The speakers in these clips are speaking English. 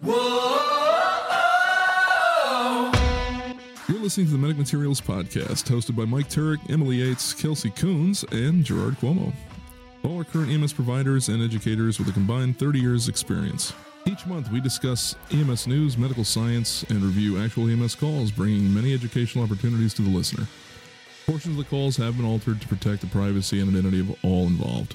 You're listening to the Medic Materials Podcast, hosted by Mike Turek, Emily Yates, Kelsey Coons, and Gerard Cuomo. All are current EMS providers and educators with a combined 30 years experience. Each month, we discuss EMS news, medical science, and review actual EMS calls, bringing many educational opportunities to the listener. Portions of the calls have been altered to protect the privacy and identity of all involved.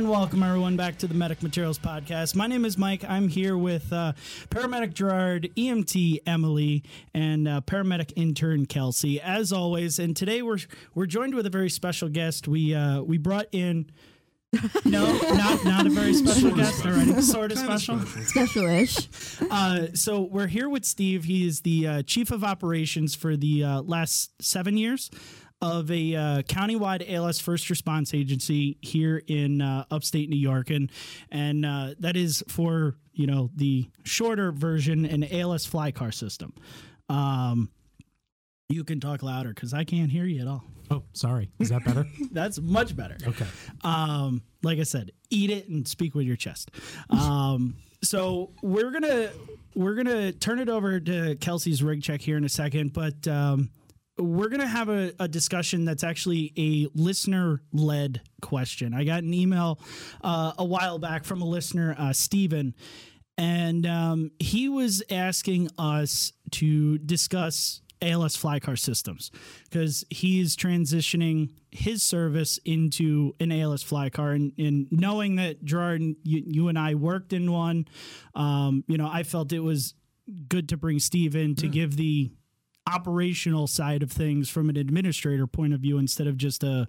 And welcome everyone back to the Medic Materials Podcast. My name is Mike. I'm here with uh, paramedic Gerard, EMT Emily, and uh, paramedic intern Kelsey, as always. And today we're we're joined with a very special guest. We uh, we brought in. no, not not a very special guest. All right, sort of special. Special-ish. Uh, so we're here with Steve. He is the uh, chief of operations for the uh, last seven years of a uh, countywide ALS first response agency here in uh, upstate New York, and and uh, that is for you know the shorter version, an ALS fly car system. Um, you can talk louder because I can't hear you at all. Oh, sorry. Is that better? That's much better. Okay. Um, like I said, eat it and speak with your chest. Um, so we're gonna we're gonna turn it over to Kelsey's rig check here in a second, but um, we're gonna have a, a discussion that's actually a listener led question. I got an email uh, a while back from a listener, uh, Steven, and um, he was asking us to discuss ALS fly car systems because he's transitioning his service into an ALS fly car. And, and knowing that Gerard, you, you and I worked in one, um, you know, I felt it was good to bring Steve in to give the operational side of things from an administrator point of view instead of just a.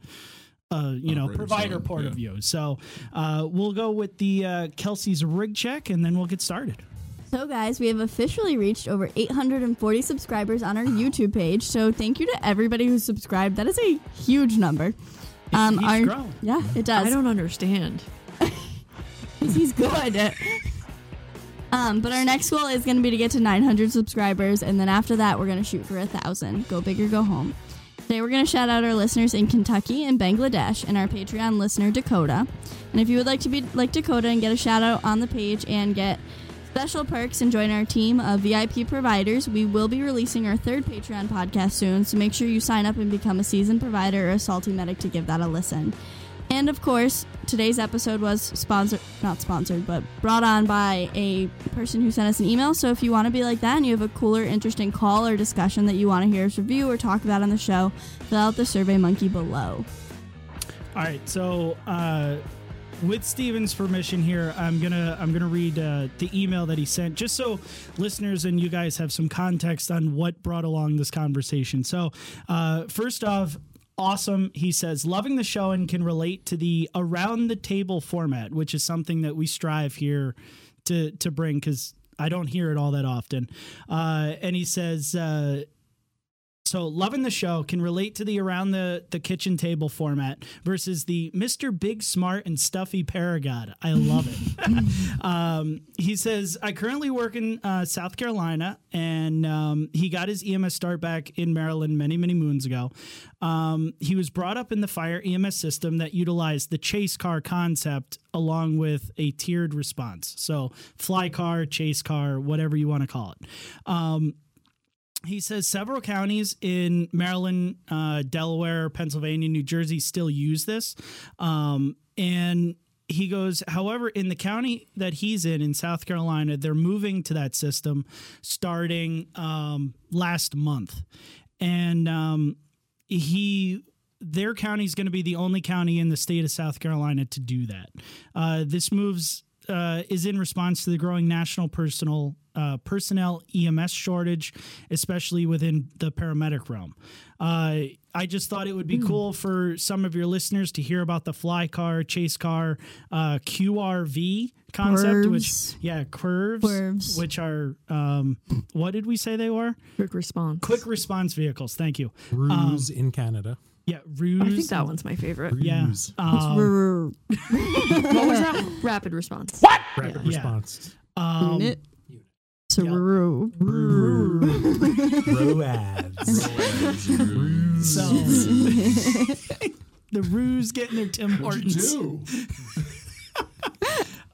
Uh, you know, provider side, point yeah. of view. So uh, we'll go with the uh, Kelsey's rig check, and then we'll get started. So, guys, we have officially reached over 840 subscribers on our YouTube page. So, thank you to everybody who subscribed. That is a huge number. Um, keeps our- growing. Yeah, it does. I don't understand. He's good. um, but our next goal is going to be to get to 900 subscribers, and then after that, we're going to shoot for a thousand. Go big or go home. Today, we're going to shout out our listeners in Kentucky and Bangladesh, and our Patreon listener Dakota. And if you would like to be like Dakota and get a shout out on the page and get special perks and join our team of VIP providers, we will be releasing our third Patreon podcast soon. So make sure you sign up and become a seasoned provider or a salty medic to give that a listen. And of course, today's episode was sponsored, not sponsored, but brought on by a person who sent us an email. So if you want to be like that and you have a cooler, interesting call or discussion that you want to hear us review or talk about on the show, fill out the survey monkey below. All right, so uh, with Steven's permission here, I'm gonna I'm gonna read uh, the email that he sent, just so listeners and you guys have some context on what brought along this conversation. So, uh, first off. Awesome. He says, loving the show and can relate to the around the table format, which is something that we strive here to to bring because I don't hear it all that often. Uh, and he says, uh, so loving the show can relate to the around the, the kitchen table format versus the Mr. Big Smart and Stuffy Paragod. I love it. um, he says, I currently work in uh, South Carolina and um, he got his EMS start back in Maryland many, many moons ago. Um, he was brought up in the fire EMS system that utilized the chase car concept along with a tiered response. So fly car, chase car, whatever you want to call it. Um, he says several counties in Maryland, uh, Delaware, Pennsylvania, New Jersey still use this. Um, and he goes, however, in the county that he's in, in South Carolina, they're moving to that system starting um, last month. And um, he their county is going to be the only county in the state of South Carolina to do that. Uh, this moves uh, is in response to the growing national personal uh, personnel EMS shortage, especially within the paramedic realm. Uh, I just thought it would be cool for some of your listeners to hear about the fly car, chase car, uh, QRV concept, which yeah, curves, Curves. which are um, what did we say they were? Quick response. Quick response vehicles. Thank you. Ruse in Canada. Yeah, ruse. I think that one's my favorite. Yeah. Ruse. Um, What was that? Rapid response. What? Rapid Yeah. response. um, Unit. Saru. Roads. so the ruse getting their Tim Hortons. Um,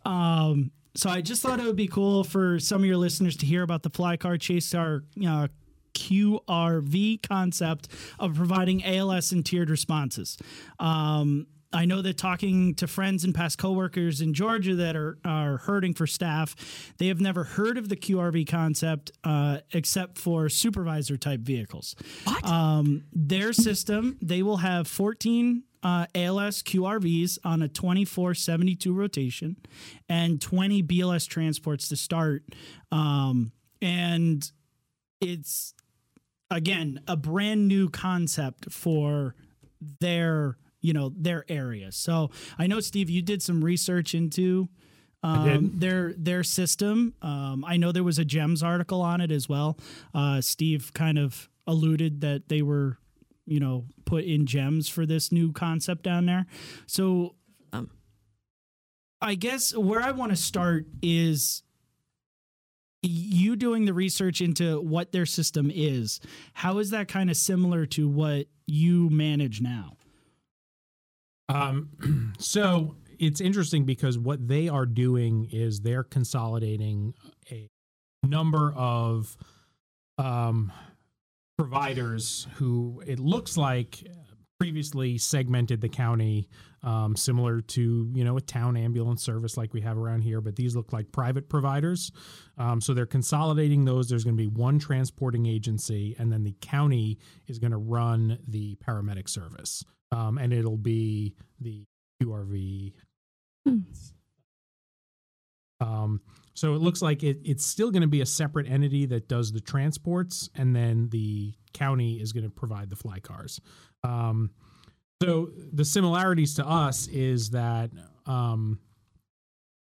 Um, so I just thought it would be cool for some of your listeners to hear about the fly car chase car uh, QRV concept of providing ALS and tiered responses. Um, I know that talking to friends and past coworkers in Georgia that are are hurting for staff, they have never heard of the QRV concept uh, except for supervisor type vehicles. What? Um, their system, they will have 14 uh, ALS QRVs on a 24 72 rotation and 20 BLS transports to start. Um, and it's, again, a brand new concept for their you know their area. So I know Steve, you did some research into um, their their system. Um, I know there was a JEMS article on it as well. Uh, Steve kind of alluded that they were you know put in JEMS for this new concept down there. So Um. I guess where I want to start is you doing the research into what their system is. How is that kind of similar to what you manage now? Um, so it's interesting because what they are doing is they're consolidating a number of um, providers who it looks like previously segmented the county um, similar to you know a town ambulance service like we have around here but these look like private providers. Um, so they're consolidating those. There's going to be one transporting agency and then the county is going to run the paramedic service um, and it'll be the qrv Hmm. um, so it looks like it, it's still going to be a separate entity that does the transports, and then the county is going to provide the fly cars. Um, so the similarities to us is that um,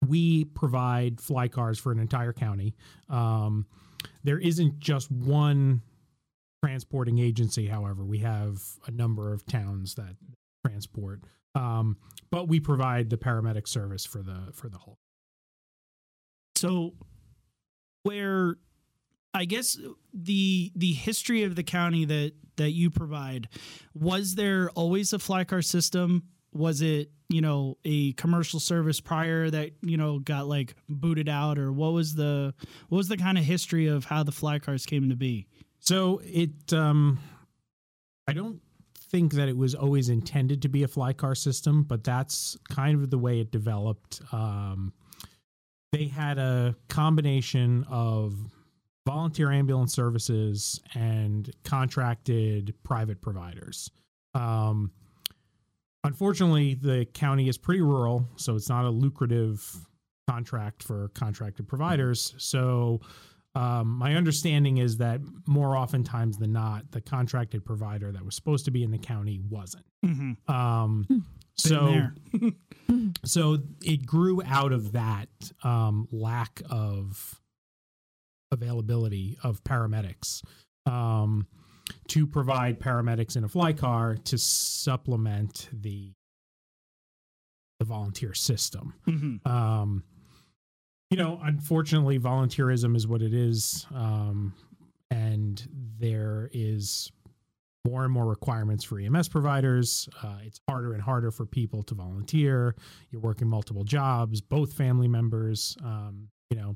we provide fly cars for an entire county. Um, there isn't just one transporting agency, however, we have a number of towns that transport, um, but we provide the paramedic service for the for the whole. So where I guess the the history of the county that that you provide was there always a fly car system? Was it you know a commercial service prior that you know got like booted out? Or what was the what was the kind of history of how the fly cars came to be So it, um, I don't think that it was always intended to be a fly car system, but that's kind of the way it developed. Um, they had a combination of volunteer ambulance services and contracted private providers. Um, unfortunately, the county is pretty rural, so it's not a lucrative contract for contracted providers. So, um, my understanding is that more oftentimes than not, the contracted provider that was supposed to be in the county wasn't. mm-hmm. Um, so, so it grew out of that um, lack of availability of paramedics um, to provide paramedics in a fly car to supplement the the volunteer system. Mhm. You know, unfortunately, volunteerism is what it is, um, and there is more and more requirements for EMS providers. Uh, it's harder and harder for people to volunteer. You're working multiple jobs, both family members. Um, you know,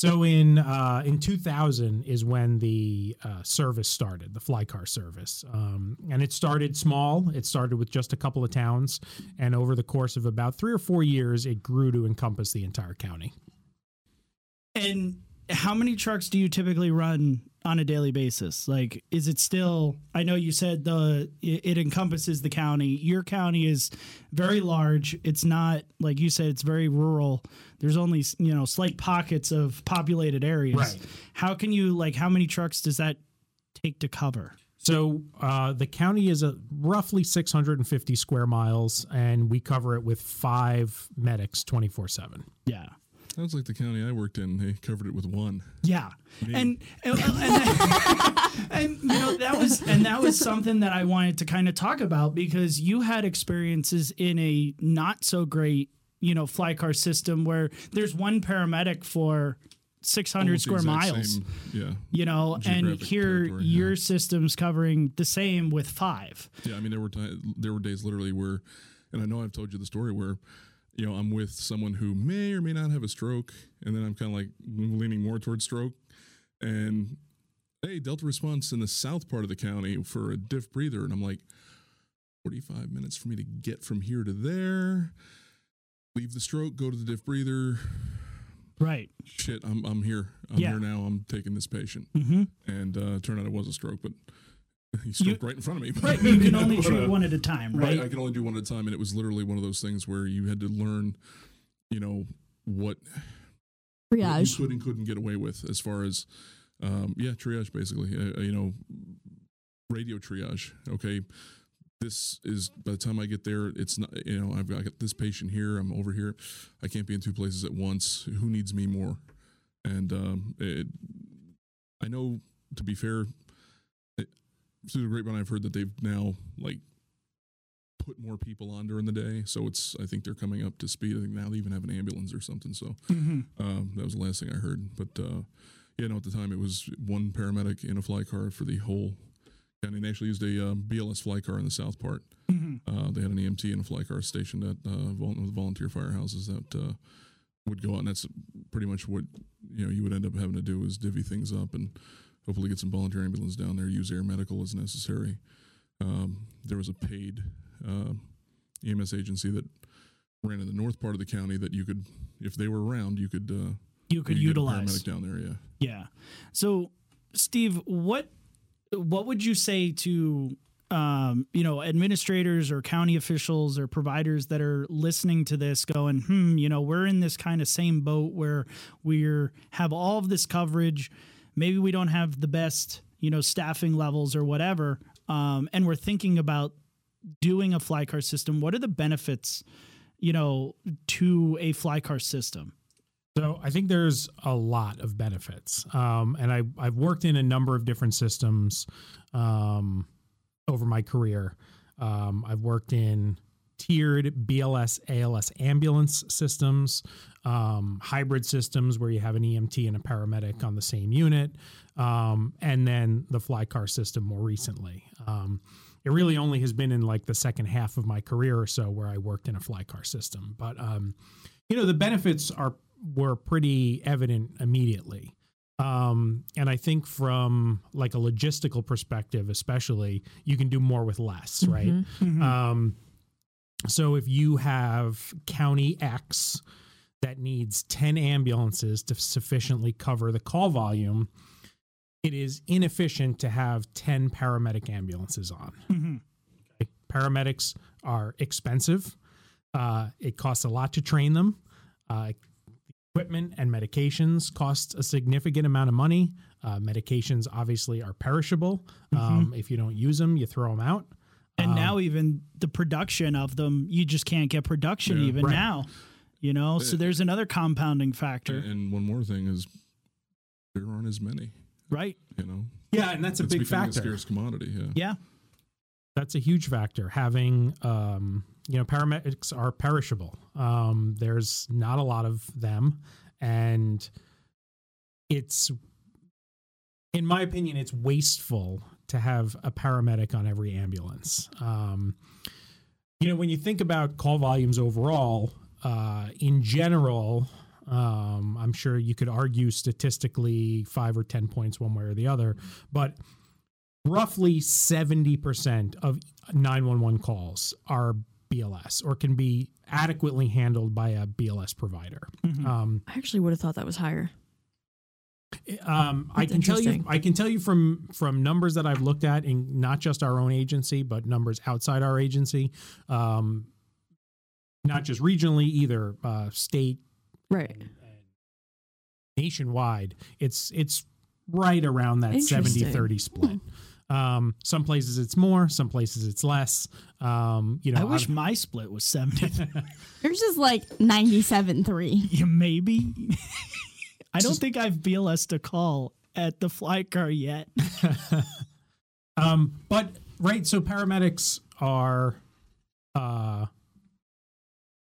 so in uh, in 2000 is when the uh, service started, the fly car service, um, and it started small. It started with just a couple of towns, and over the course of about three or four years, it grew to encompass the entire county. And how many trucks do you typically run on a daily basis? Like, is it still? I know you said the it, encompasses the county. Your county is very large. It's not like you said. It's very rural. There's only you know slight pockets of populated areas. Right. How can you like? How many trucks does that take to cover? So uh, the county is a roughly 650 square miles, and we cover it with five medics 24 seven. Yeah. Sounds like the county I worked in, they covered it with one. Yeah, Me. and and, and, and, you know that was and that was something that I wanted to kind of talk about because you had experiences in a not so great you know fly car system where there's one paramedic for 600 Almost square miles. same- yeah. You know, and here territory, yeah. your system's covering the same with five. Yeah, I mean there were ti there were days literally where, and I know I've told you the story where, you know I'm with someone who may or may not have a stroke, and then I'm kind of like leaning more towards stroke, and hey, Delta response in the south part of the county for a diff breather, and I'm like, 45 minutes for me to get from here to there, leave the stroke, go to the diff breather. Right. Shit, I'm I'm here. I'm Yeah. here now. I'm taking this patient, Mm-hmm. and uh, turned out it was a stroke, but he stroked right in front of me. Right. You can only But, treat uh, one at a time, Right. right? I can only do one at a time, and it was literally one of those things where you had to learn, you know, what what you Triage. could and couldn't get away with as far as, um, yeah, triage basically. Uh, you know, radio triage. Okay, this is by the time I get there, it's not. You know, I've got, I got this patient here. I'm over here. I can't be in two places at once. Who needs me more? And um, it, I know, to be fair, it, through the grapevine, I've heard that they've now like put more people on during the day. So it's I think they're coming up to speed. I think now they even have an ambulance or something. So Mm-hmm. um, that was the last thing I heard. But uh, you know, at the time it was one paramedic in a fly car for the whole county. And they actually used a um, BLS fly car in the south part. Mm-hmm. Uh, they had an EMT and a fly car stationed at uh, volunteer firehouses that uh, would go out, and that's pretty much what you know you would end up having to do is divvy things up and hopefully get some volunteer ambulance down there, use air medical as necessary. Um, there was a paid uh, EMS agency that ran in the north part of the county that you could, if they were around, you could uh, You could utilize. down there. Yeah. Yeah. So, Steve, what what would you say to um, you know administrators or county officials or providers that are listening to this, going, hmm, you know, we're in this kind of same boat where we're have all of this coverage. Maybe we don't have the best, you know, staffing levels or whatever, um, and we're thinking about doing a fly car system. What are the benefits, you know, to a fly car system? So I think there's a lot of benefits, um, and I I've worked in a number of different systems um, over my career. Um, I've worked in tiered BLS ALS ambulance systems, um, hybrid systems where you have an EMT and a paramedic on the same unit, um, and then the fly car system more recently. Um, it really only has been in like the second half of my career or so where I worked in a fly car system, but um, you know the benefits are were pretty evident immediately. Um, and I think from like a logistical perspective, especially, you can do more with less, right? Mhm. Um, so if you have county X that needs 10 ambulances to sufficiently cover the call volume, it is inefficient to have 10 paramedic ambulances on. Mm-hmm. Okay? Paramedics are expensive. Uh, it costs a lot to train them. Uh, equipment and medications cost a significant amount of money. Uh, medications obviously are perishable. Um, if you don't use them, you throw them out. And Um, now even the production of them, you just can't get production Yeah. even Right. now. You know, so there's another compounding factor, And one more thing is there aren't as many. right? You know, Yeah, and that's a it's big factor. a scarce commodity. Yeah. Yeah. That's a huge factor. Having, um, you know, paramedics are perishable. Um, there's not a lot of them, and it's, in my opinion, it's wasteful to have a paramedic on every ambulance. Um, you know, when you think about call volumes overall, uh, in general, um, I'm sure you could argue statistically five or 10 points one way or the other, but roughly 70% of 911 calls are BLS or can be adequately handled by a BLS provider. Mhm. Um, I actually would have thought that was higher. Um, I can tell you. I can tell you from from numbers that I've looked at in not just our own agency, but numbers outside our agency, um, not just regionally either, uh, state Right. and, and nationwide. It's it's right around that Interesting. 70-30 split. Um, some places it's more, some places it's less. Um, you know, I wish I've- my split was 70. Yours is like 97.3. yeah, maybe. I don't think I've BLS a call at the fly car yet. um, but right, so paramedics are, uh,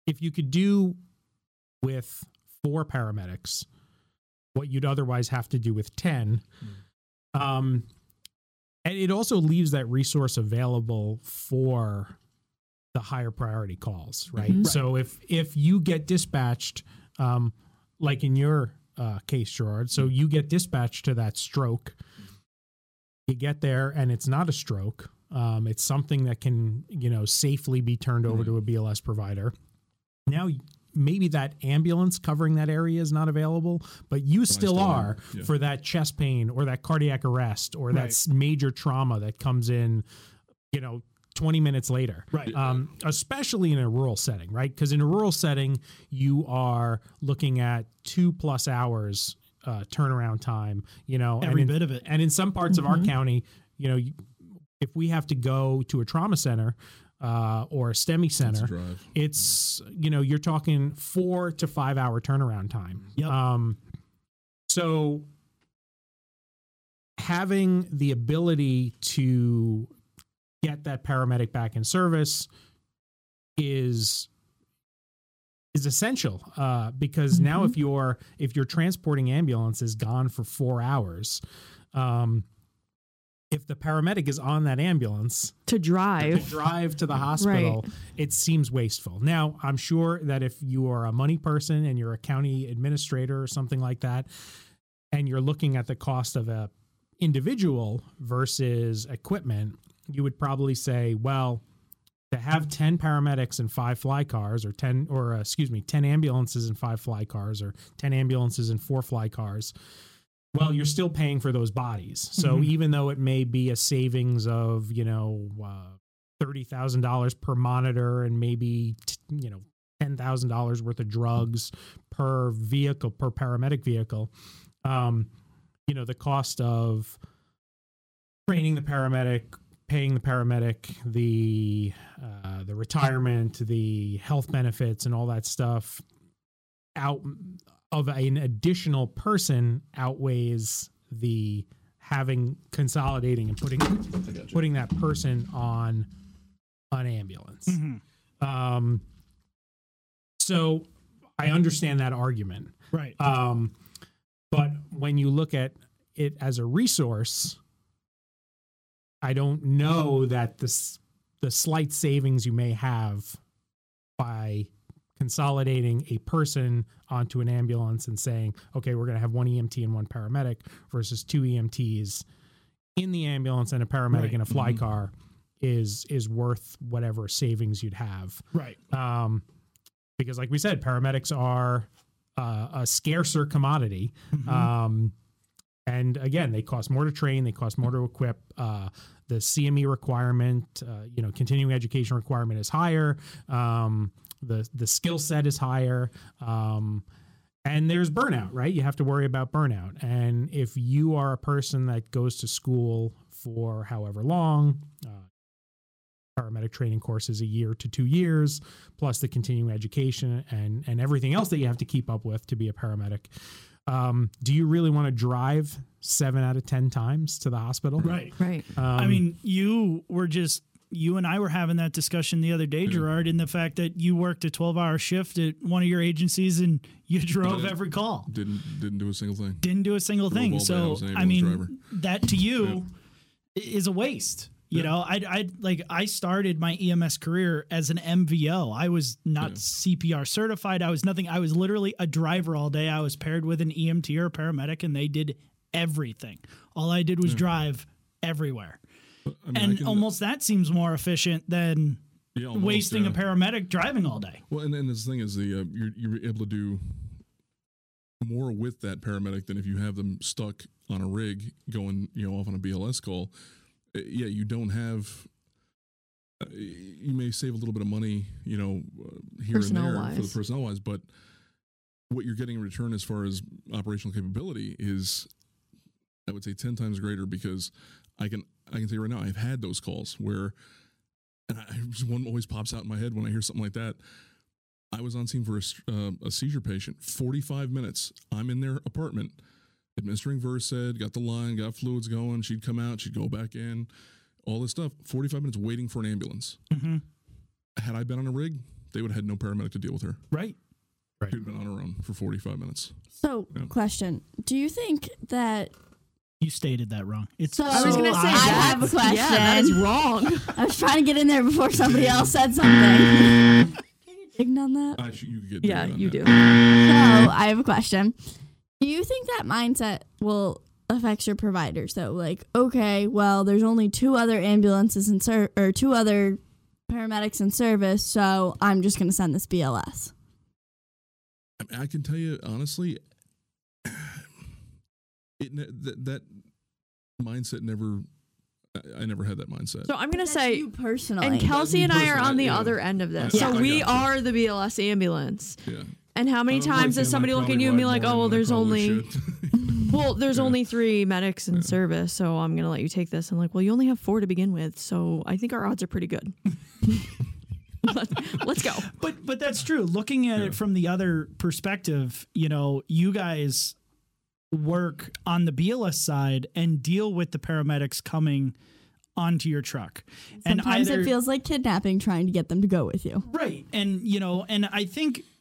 if you could do with four paramedics what you'd otherwise have to do with ten, um, and it also leaves that resource available for the higher priority calls, right? Mhm. So if if you get dispatched, um, like in your uh, case, Gerard, so you get dispatched to that stroke, you get there and it's not a stroke. Um, it's something that can you know safely be turned over Right. to a BLS provider. Now maybe that ambulance covering that area is not available, but you still, still are yeah. for that chest pain or that cardiac arrest or that Right. s- major trauma that comes in, you know, 20 minutes later. Right. Um, especially in a rural setting, right? Because in a rural setting, you are looking at two plus hours uh, turnaround time, you know, Every and in, bit of it. and in some parts of our Mhm. county, you know, if we have to go to a trauma center uh, or a STEMI It's a center, drive. it's you know you're talking four to five hour turnaround time Yep. um so having the ability to get that paramedic back in service is is essential uh, because now if you're if your transporting ambulance is gone for four hours um, if the paramedic is on that ambulance to drive to drive. drive to the hospital, it seems wasteful. Now, I'm sure that if you are a money person and you're a county administrator or something like that, and you're looking at the cost of a individual versus equipment, you would probably say, well, to have 10 paramedics and five fly cars or 10 or uh, excuse me 10 ambulances and five fly cars or 10 ambulances and four fly cars well you're still paying for those bodies so Mhm. even though it may be a savings of you know uh, $30,000 per monitor and maybe t- you know $10,000 worth of drugs per vehicle per paramedic vehicle um you know the cost of training the paramedic paying the paramedic the uh, the retirement the health benefits and all that stuff out of an additional person outweighs the having consolidating and putting putting that person on an ambulance Mhm. um so i understand that argument Right. um, but when you look at it as a resource, I don't know that the the slight savings you may have by consolidating a person onto an ambulance and saying, okay, we're going to have one EMT and one paramedic versus two EMTs in the ambulance and a paramedic Right. in a fly Mhm. car is is worth whatever savings you'd have right. um, because like we said paramedics are uh, a scarcer commodity Mhm. um, and again they cost more to train they cost more to equip. Uh, the cme requirement uh, you know continuing education requirement is higher. Um, the the skill set is higher. Um, and there's burnout right? You have to worry about burnout. And if you are a person that goes to school for however long uh, paramedic training courses a year to two years plus the continuing education and and everything else that you have to keep up with to be a paramedic um, do you really want to drive seven out of ten times to the hospital right. Right. um, I mean, you were just you and I were having that discussion the other day, Yeah. Gerard, in the fact that you worked a twelve hour shift at one of your agencies and you drove Yeah. every call. Didn't didn't do a single thing. Didn't do a single Drove thing. all day. I So I mean driver. that to you is a waste. You Yeah. know, I I like I started my EMS career as an MVO. I was not Yeah. CPR certified. I was nothing. I was literally a driver all day. I was paired with an EMT or a paramedic, and they did everything. All I did was Yeah. drive everywhere. I mean, and can- almost that seems more efficient than yeah, almost, wasting yeah. a paramedic driving all day. Well, and, and this thing is the uh, you're you're able to do more with that paramedic than if you have them stuck on a rig going you know off on a BLS call. Uh, yeah, you don't have. Uh, you may save a little bit of money, you know, uh, here and there for the Personnel-wise. but what you're getting in return as far as operational capability is, I would say, ten times greater because I can I can tell you right now I've had those calls where, and I, one always pops out in my head when I hear something like that. I was on scene for a, uh, a seizure patient. Forty five minutes. I'm in their apartment, administering Versed, got the line, got fluids going. She'd come out, she'd go back in, all this stuff. Forty five minutes waiting for an ambulance. Mm-hmm. Had I been on a rig, they would have had no paramedic to deal with her. Right. She'd been on her own for forty five minutes. So, Yeah. question: Do you think that You stated that wrong. It's So I was gonna say I that. have a question. Yeah, that is wrong. I was trying to get in there before somebody else said something. Can you dig on that? I should, you get yeah, on you that. do. So I have a question. Do you think that mindset will affect your providers though? Like, okay, well, there's only two other ambulances in ser- or two other paramedics in service, so I'm just going to send this BLS. I, mean, I can tell you honestly, it ne- that that mindset never. I, I never had that mindset. So I'm gonna say, you personally. and Kelsey me and I are on the yeah. other end of this. I- So I we are the BLS ambulance. yeah. And how many I'm like times does somebody look at you and be like, "Oh, well, there's only well, there's Yeah. only three medics in Yeah. service, so I'm gonna let you take this." I'm like, "Well, you only have four to begin with, so I think our odds are pretty good." Let's go. But but that's true. Looking at Yeah. it from the other perspective, you know, you guys work on the BLS side and deal with the paramedics coming onto your truck. and Sometimes either, it feels like kidnapping trying to get them to go with you. right. And you know, and I think Pretty much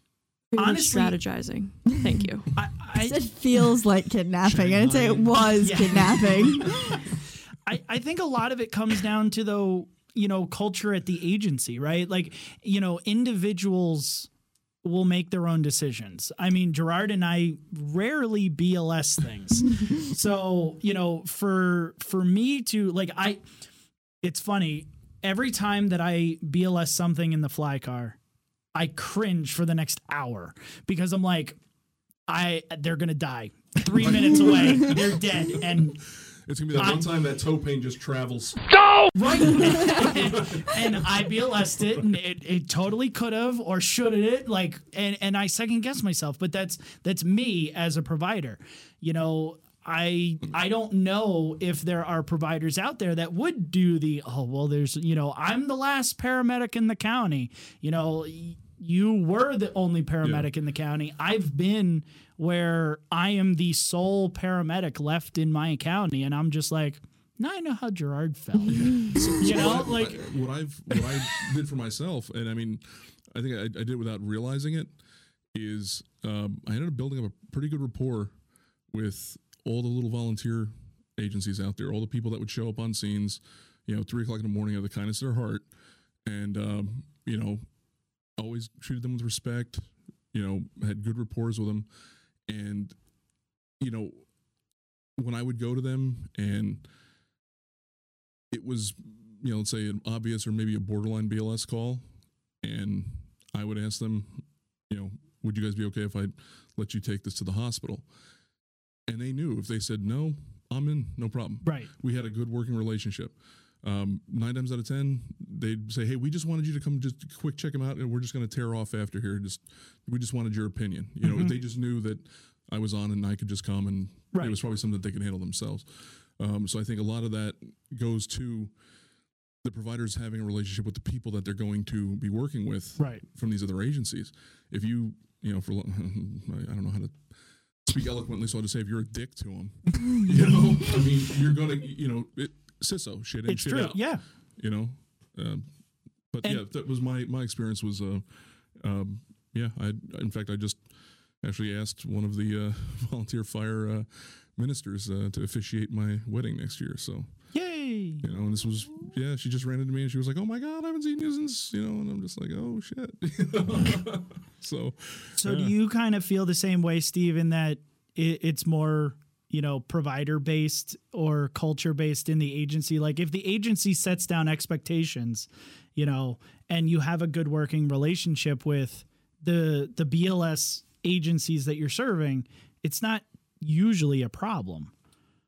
Honestly- strategizing. Thank you. I, I It feels like kidnapping. I'd say it was Yeah. kidnapping. I, I think a lot of it comes down to though you know culture at the agency right like you know individuals will make their own decisions i mean gerard and i rarely bls things so you know for for me to like i it's funny every time that i bls something in the fly car i cringe for the next hour because i'm like i they're gonna die three minutes away they're dead and It's gonna be that I- one time that toe pain just travels. Right. and I BLS'd it and it, it totally could have or should have it like and, and I second guess myself, but that's that's me as a provider. You know, I I don't know if there are providers out there that would do the oh well there's you know, I'm the last paramedic in the county. You know, y- you were the only paramedic in the county. I've been where I am the sole paramedic left in my county and I'm just like now I know how Gerard felt. you know, what I- like I- what I've what I did for myself, and I mean, I think I, I did it without realizing it. Is um, I ended up building up a pretty good rapport with all the little volunteer agencies out there, all the people that would show up on scenes, you know, three o'clock in the morning out of the kindness of their heart, and um, you know, always treated them with respect. You know, had good rapport with them, and you know, when I would go to them and it was you know let's say an obvious or maybe a borderline BLS call, and I would ask them, you know, would you guys be okay if I let you take this to the hospital? And they knew if they said no, I'm in, no problem. right. We had a good working relationship. Um, nine times out of ten, they'd say, "Hey, we just wanted you to come, just quick check them out, and we're just going to tear off after here. Just we just wanted your opinion. You know, Mhm. they just knew that I was on and I could just come, and Right. it was probably something that they could handle themselves. Um, so I think a lot of that goes to the providers having a relationship with the people that they're going to be working with Right. from these other agencies. If you, you know, for I don't know how to speak eloquently, so I'll just say if you're a dick to them, you know, I mean, you're gonna, you know, it, CISO shit in, It's shit true. out, Yeah. you know. Um, but And- yeah, that was my my experience. Was uh, um, yeah, I in fact I just actually asked one of the uh, volunteer fire uh, ministers uh, to officiate my wedding next year. So Yay. you know, and this was yeah, she just ran into me and she was like, "Oh my god, I haven't seen you since," you know, and I'm just like, "Oh shit." so So do you kind of feel the same way, Steve, in that it, it's more, you know, provider based or culture based in the agency? Like if the agency sets down expectations, you know, and you have a good working relationship with the the BLS agencies that you're serving, it's not usually a problem.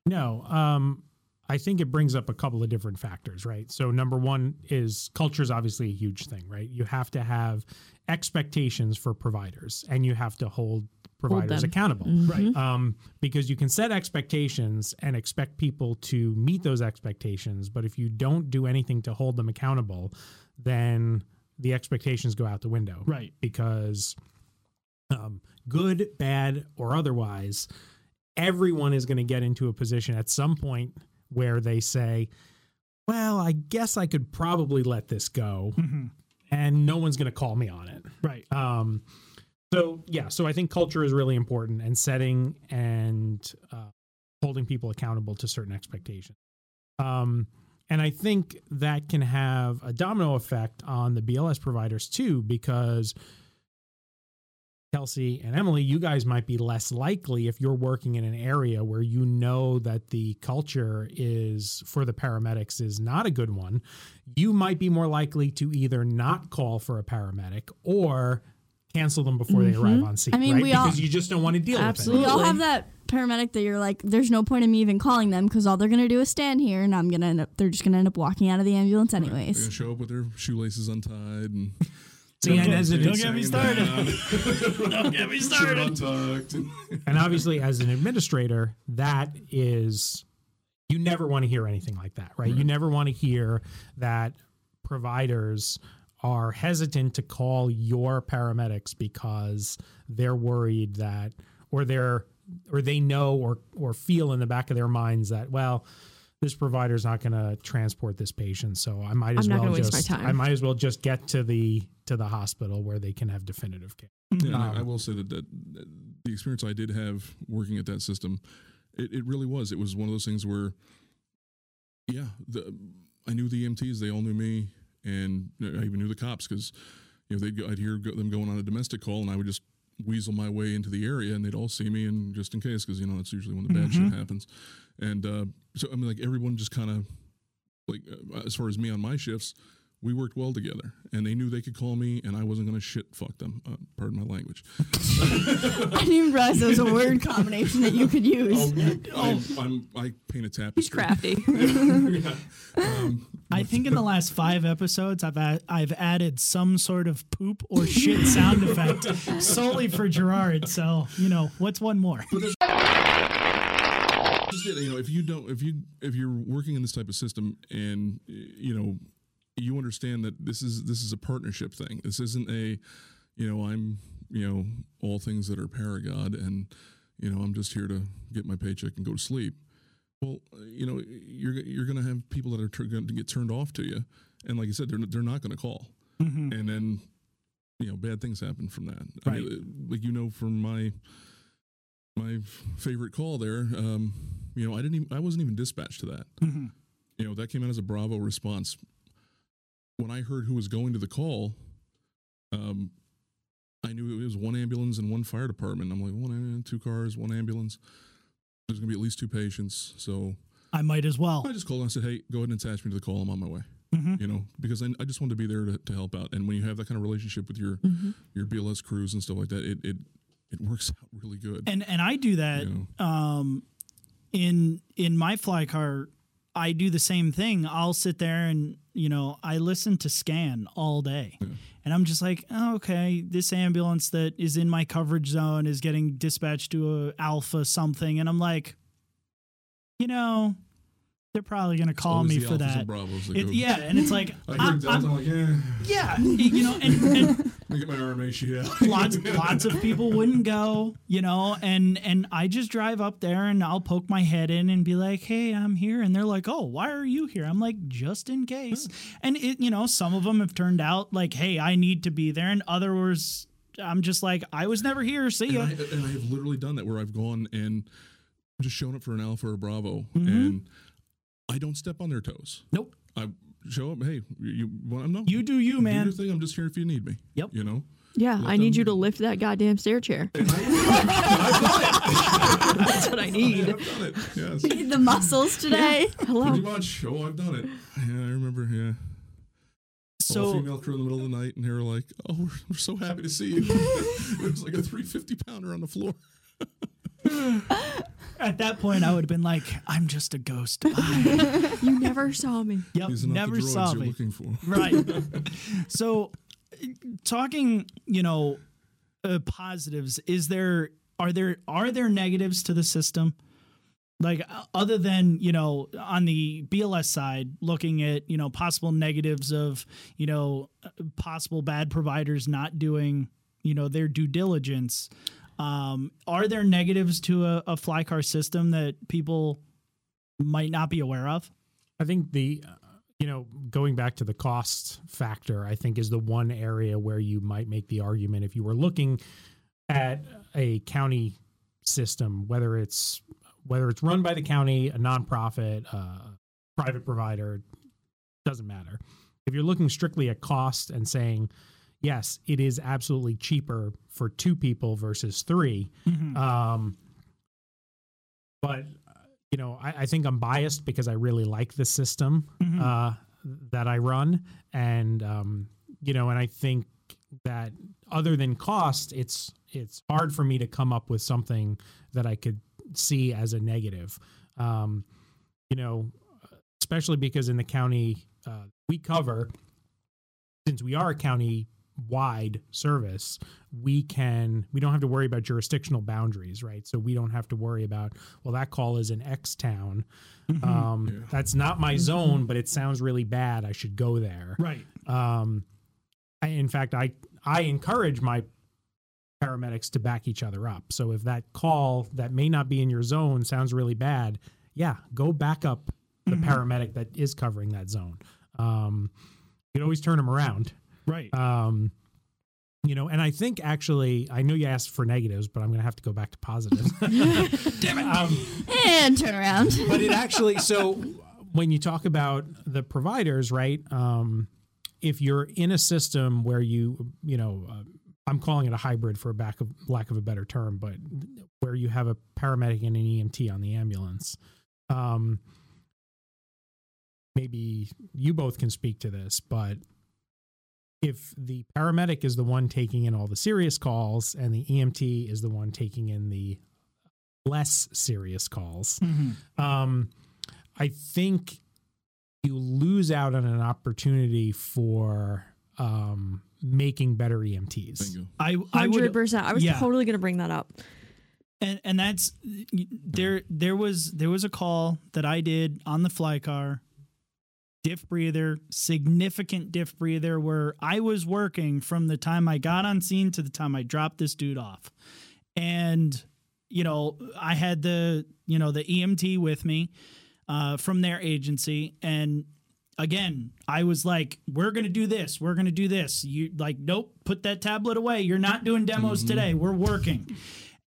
No, um, I think it brings up a couple of different factors, right? So number one is culture is obviously a huge thing, right? You have to have expectations for providers, and you have to hold providers them. accountable, Right. um, because you can set expectations and expect people to meet those expectations, but if you don't do anything to hold them accountable, then the expectations go out the window, Right. Because um, good, bad, or otherwise, everyone is going to get into a position at some point where they say, well, I guess I could probably let this go Mhm. and no one's going to call me on it. Right. Um, so yeah, so I think culture is really important and setting and uh, holding people accountable to certain expectations. Um, and I think that can have a domino effect on the BLS providers too, because Kelsey and Emily, you guys might be less likely if you're working in an area where you know that the culture is for the paramedics is not a good one. You might be more likely to either not call for a paramedic or cancel them before they arrive mm-hmm. on scene. I mean, right? we all, you just don't want to deal Absolutely. We all have that paramedic that you're like, there's no point in me even calling them because all they're gonna do is stand here, and I'm gonna end up. They're just gonna end up walking out of the ambulance anyways They're anyways. gonna show up with their shoelaces untied and with it. See, and, as an, Don't get me started. Don't Don't get me started. and obviously, as an administrator, that is you never want to hear anything like that, right? You never want to hear that providers are hesitant to call your paramedics because they're worried that or they're or they know or or feel in the back of their minds that well this provider's not going to transport this patient so i might as I'm well gonna waste my just i might as well just get to the to the hospital where they can have definitive care Yeah, and I, I Um, will say that, that that the experience I did have working at that system, it, it really was. It was one of those things where, yeah, the, I knew the EMTs. They all knew me, and I even knew the cops because you know they'd go, I'd hear go, them going on a domestic call, and I would just weasel my way into the area, and they'd all see me, and just in case, because you know that's usually when the bad shit happens. And uh, so I mean, like everyone just kind of like uh, as far as me on my shifts, we worked well together, and they knew they could call me, and I wasn't going to shit fuck them. Uh, pardon my language. I didn't even realize there was a word combination that you could use. I'm, I'm, I paint a tapestry. He's crafty. Yeah. Um, I think in the last five episodes, I've a- I've added some sort of poop or shit sound effect solely for Gerard. So you know, what's one more? just it, you know, if you don't, if you if you're working in this type of system, and you know, you understand that this is this is a partnership thing. This isn't a, you know, I'm you know all things that are paragod, and you know I'm just here to get my paycheck and go to sleep. Well, you know, you're you're going to have people that are going to get turned off to you, and like I said, they're they're not going to call, and then you know bad things happen from that. I mean, uh, like you know, from my my favorite call there, um, you know, I didn't even I wasn't even dispatched to that. Mhm. You know, that came out as a Bravo response. When I heard who was going to the call, um, I knew it was one ambulance and one fire department. I'm like, one ambulance, two cars, one ambulance. There's gonna be at least two patients, so I might as well. I just called and I said, "Hey, go ahead and attach me to the call. I'm on my way." Mhm. You know, because I, I just wanted to be there to, to help out. And when you have that kind of relationship with your Mm-hmm. your BLS crews and stuff like that, it it it works out really good. And and I do that you know? um, in in my fly car. I do the same thing. I'll sit there and you know I listen to scan all day, and I'm just like, oh, okay, this ambulance that is in my coverage zone is getting dispatched to a alpha something, and I'm like, you know, they're probably gonna call me for that. and It- yeah, and it's like I I- Delta, I'm- I'm like, yeah, yeah, you know, and, and get my RMA out. lots lots of people wouldn't go, you know, and and I just drive up there and I'll poke my head in and be like, "Hey, I'm here." And they're like, "Oh, why are you here?" I'm like, "Just in case." And it, you know, some of them have turned out like, "Hey, I need to be there." And others I'm just like, "I was never here. See and, ya." I, and I have literally done that where I've gone and just shown up for an Alpha or a Bravo, Mm-hmm. and I don't step on their toes. Nope. I show up. Hey, you, you want no? You do you, man. do man. your thing. I'm just here if you need me. Yep. You know. Yeah, Let I need you to lift that goddamn stair chair. That's what I need. I've done it. Yes. Need the muscles today. Hello. Pretty much. Oh, I've done it. Yeah, I remember. Yeah. all So female crew in the middle of the night, and they were like, "Oh, we're, we're so happy to see you." it was like a 350 pounder on the floor. At that point I would have been like, "I'm just a ghost." Bye. You never saw me. yep, These are not never the droids saw you're me. looking for. right so talking you know uh, positives is there are there are there negatives to the system like uh, other than you know on the bls side looking at you know possible negatives of you know uh, possible bad providers not doing you know their due diligence um, are there negatives to a, a fly car system that people might not be aware of I think the uh, you know going back to the cost factor, I think is the one area where you might make the argument if you were looking at a county system, whether it's whether it's run by the county, a nonprofit, uh, private provider, doesn't matter. If you're looking strictly at cost and saying, yes, it is absolutely cheaper for two people versus 3 Mhm. Um, but you know, I, I think I'm biased because I really like the system Mhm. uh, that I run, and um, you know, and I think that other than cost, it's it's hard for me to come up with something that I could see as a negative. Um, you know, especially because in the county uh, we cover, since we are a county wide service, we can we don't have to worry about jurisdictional boundaries, right? So we don't have to worry about well that call is in X town. Mhm. Um, Yeah. That's not my zone, but it sounds really bad. I should go there. right. Um, I, in fact, I I encourage my paramedics to back each other up. So if that call that may not be in your zone sounds really bad, yeah, go back up the Mhm. paramedic that is covering that zone. Um, you can always turn them around. Right. Um, you know, and I think actually, I know you asked for negatives, but I'm going to have to go back to positives. Damn it! Um, And turn around. but it actually so when you talk about the providers right um if you're in a system where you you know uh, i'm calling it a hybrid for a back of lack of a better term but where you have a paramedic and an emt on the ambulance um maybe you both can speak to this but if the paramedic is the one taking in all the serious calls and the emt is the one taking in the less serious calls Mhm. um, I think you lose out on an opportunity for um, making better EMTs. Bingo. I I Hundred would percent. I was yeah. totally gonna bring that up. and and that's there there was there was a call that I did on the fly car diff breather significant diff breather where I was working from the time I got on scene to the time I dropped this dude off. And you know I had the you know the EMT with me uh, from their agency. And again I was like we're gonna do this we're gonna do this. You like nope put that tablet away. You're not doing demos today. We're working.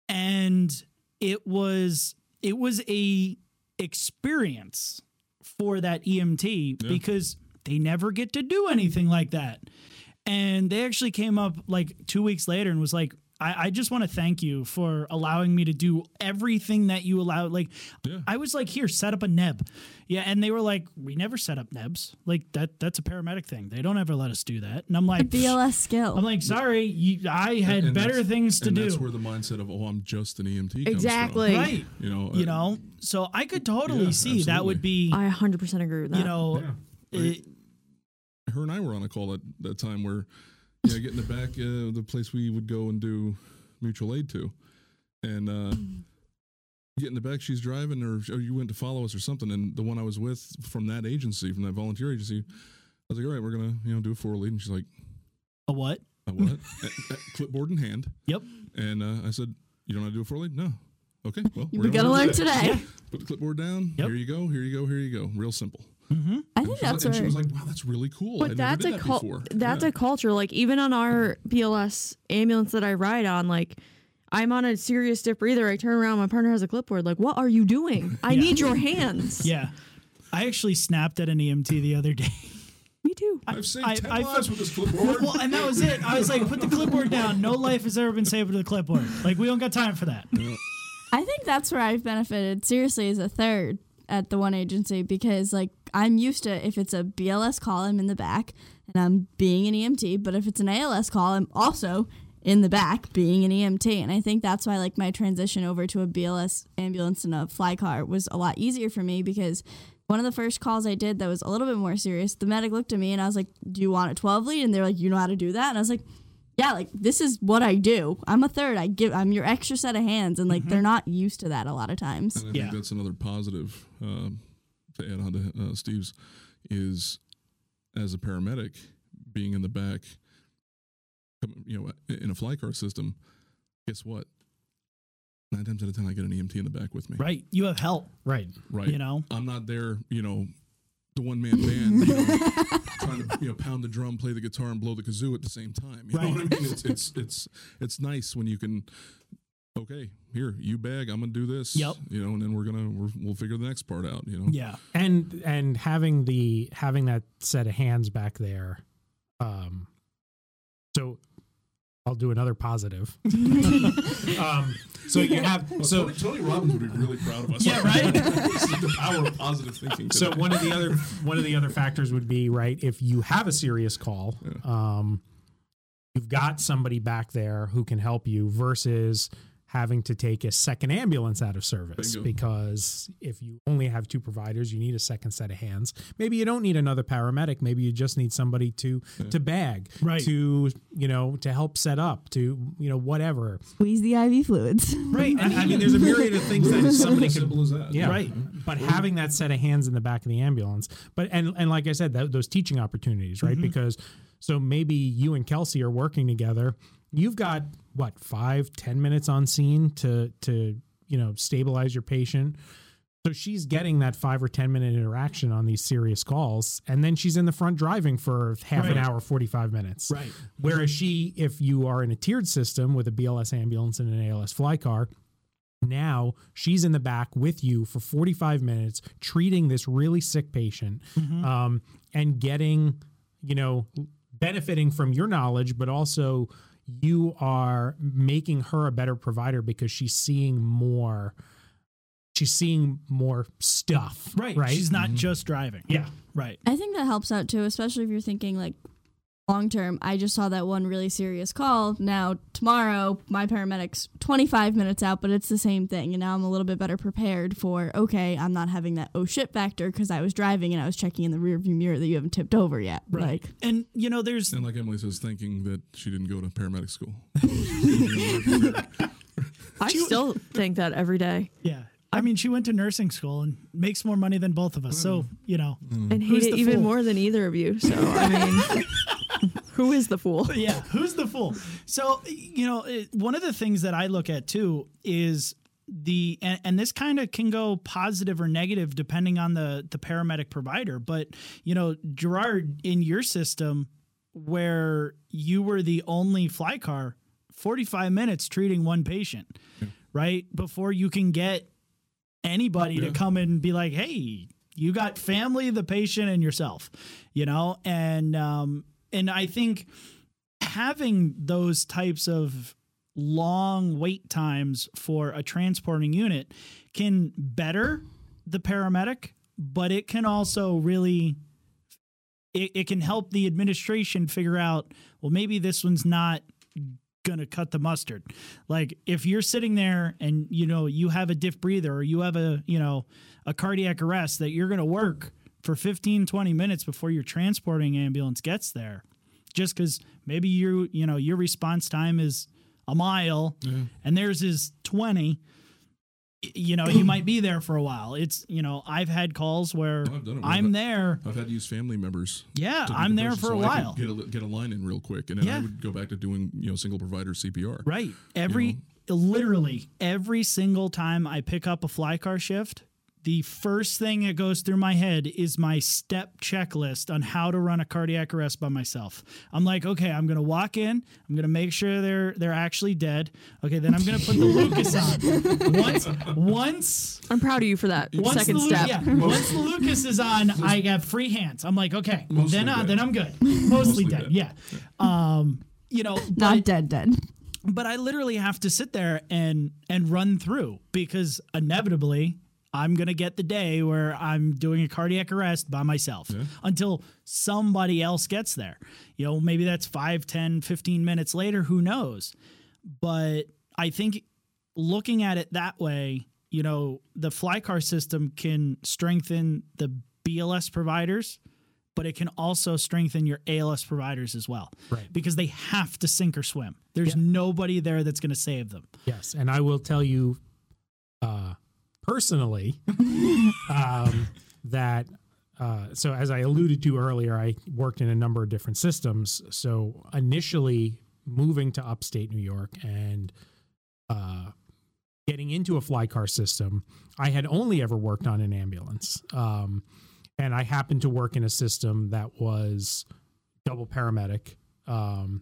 And it was it was a experience for that EMT Yeah. because they never get to do anything like that. And they actually came up like two weeks later and was like, I, I just want to thank you for allowing me to do everything that you allowed. Like, Yeah. I was like, here, set up a neb. Yeah, and they were like, we never set up nebs. Like that. That's a paramedic thing. They don't ever let us do that. And I'm A like, BLS skill. I'm like, sorry, you, I had And better things to and do. That's where the mindset of, oh, I'm just an EMT comes Exactly. right. You know, You uh, know, so I could totally Yeah, see that would be, I 100 percent agree with that. you know, Yeah. it- her and I were on a call at that time where, yeah, get in the back, uh, the place we would go and do mutual aid to, and uh, get in the back. She's driving, or, or you went to follow us or something. And the one I was with from that agency, from that volunteer agency, I was like, all right, we're gonna you know do a four lead, and she's like, a what? a what? At- at clipboard in hand. Yep. And uh, I said, you don't know how to do a four lead? No. Okay. Well, we we're gonna learn today. Put the clipboard down. Yep. Here you go. Here you go. Here you go. Real simple. Mm-hmm. I And think she was- that's and she was like, wow, that's really cool. I But never that's did a that cul- that's Yeah. a culture. Like even on our BLS ambulance that I ride on, like I'm on a serious diff breather. I turn around, my partner has a clipboard. Like, what are you doing? I Yeah. need your hands. Yeah. I actually snapped at an EMT the other day. Me too. I've saved I- 10 I lives felt- with this clipboard. well, and that was it. I was like, put the clipboard down. No life has ever been saved with a clipboard. Like, we don't got time for that. I think that's where I've benefited seriously as a third at the one agency because like I'm used to if it's a BLS call, I'm in the back and I'm being an EMT, but if it's an ALS call, I'm also in the back being an EMT. And I think that's why like my transition over to a BLS ambulance and a fly car was a lot easier for me because one of the first calls I did that was a little bit more serious, the medic looked at me and I was like, Do you want a 12 lead? And they're like, You know how to do that? And I was like, yeah, like this is what I do. I'm a third. I give. I'm your extra set of hands, and like they're not used to that a lot of times. And I Yeah. think that's another positive um, to add on to uh, Steve's is as a paramedic being in the back, you know, in a fly car system. Guess what? Nine times out of ten, I get an EMT in the back with me. Right. You have help, Right. Right. you know? I'm not there. You know, the one man band. You know, trying to you know pound the drum, play the guitar, and blow the kazoo at the same time. You know Right. what I mean? It's it's it's it's nice when you can okay, here you bag, I'm gonna do this. Yep. You know, and then we're gonna we're, we'll figure the next part out. You know. Yeah. and and having the having that set of hands back there um so i'll do another positive um so you have so Tony, Tony Robbins would be really proud of us. Yeah, right? the power of positive thinking. so one of the other one of the other factors would be right if you have a serious call um you've got somebody back there who can help you versus having to take a second ambulance out of service Bingo. because if you only have two providers you need a second set of hands maybe you don't need another paramedic maybe you just need somebody to to bag Right. to you know to help set up to you know whatever Squeeze the IV fluids. Right. I, I mean there's a myriad of things that somebody could simple as that. yeah, Right. But having that set of hands in the back of the ambulance, but and and like I said, that, those teaching opportunities, right? Mm-hmm. Because so maybe you and Kelsey are working together. You've got what five, ten minutes on scene to to you know stabilize your patient. So she's getting that five or ten minute interaction on these serious calls, and then she's in the front driving for half an hour, forty five minutes. Right. Whereas she, if you are in a tiered system with a BLS ambulance and an ALS fly car, now she's in the back with you for 45 minutes treating this really sick patient um, and getting you know benefiting from your knowledge but also you are making her a better provider because she's seeing more she's seeing more stuff Right. right She's not mm-hmm. just driving. yeah Right. I think that helps out too, especially if you're thinking like long term. I just saw that one really serious call. Now, tomorrow, my paramedic's 25 minutes out, but it's the same thing. And now I'm a little bit better prepared for, okay, I'm not having that oh shit factor because I was driving and I was checking in the rearview mirror that you haven't tipped over yet. Right. Like, And you know, there's And like Emily says, thinking that she didn't go to paramedic school. I still think that every day yeah. I mean, she went to nursing school and makes more money than both of us. So, mm. you know, mm. and hate it even fool? more than either of you. So I mean, who is the fool? yeah, who's the fool? So, you know, it, one of the things that I look at too is the and, and this kind of can go positive or negative depending on the the paramedic provider, but you know, Gerard in your system where you were the only fly car 45 minutes treating one patient, right? Before you can get anybody to come and be like, "Hey, you got family, the patient, and yourself," you know, and um, and I think having those types of long wait times for a transporting unit can better the paramedic, but it can also really it, it can help the administration figure out well maybe this one's not gonna cut the mustard. Like if you're sitting there and you know you have a diff breather or you have a you know a cardiac arrest that you're gonna work for 15 20 minutes before your transporting ambulance gets there just because maybe you you know your response time is a mile and theirs is 20 y- you know you might be there for a while it's you know i've had calls where I've done it where i'm there I've had to use family members. yeah i'm the there for a so could while Get a, get a line in real quick, and then Yeah. I would go back to doing you know single provider CPR. Right. Every literally every single time I pick up a fly car shift, the first thing that goes through my head is my step checklist on how to run a cardiac arrest by myself. I'm like, okay, I'm gonna walk in, I'm gonna make sure they're they're actually dead. Okay, then I'm gonna put the Lucas on. Once once I'm proud of you for that once second the Lu- step. yeah, once the Lucas is on, I have free hands. I'm like, okay, Mostly then uh, then I'm good. Mostly, Mostly dead. dead. Yeah. Um, you know, not dead, dead. but I literally have to sit there and and run through because inevitably I'm going to get the day where I'm doing a cardiac arrest by myself until somebody else gets there. You know, maybe that's 5, 10, 15 minutes later, who knows. But I think looking at it that way, you know, the fly car system can strengthen the BLS providers, but it can also strengthen your ALS providers as well. Right. Because they have to sink or swim. There's nobody there that's going to save them. Yes, and I will tell you uh, personally um, that. Uh, so as I alluded to earlier, I worked in a number of different systems. So initially, moving to upstate New York and uh, getting into a fly car system, I had only ever worked on an ambulance, um, and I happened to work in a system that was double paramedic. Um,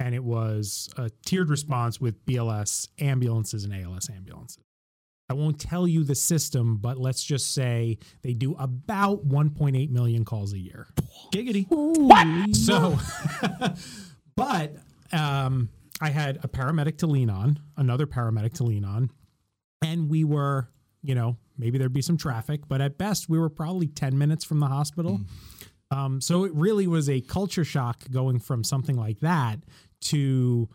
and it was a tiered response with BLS ambulances and ALS ambulances. I won't tell you the system, but let's just say they do about 1.8 million calls a year. Giggity. So, but um, I had a paramedic to lean on, another paramedic to lean on, and we were, you know, maybe there'd be some traffic, but at best we were probably 10 minutes from the hospital. Um, so it really was a culture shock going from something like that to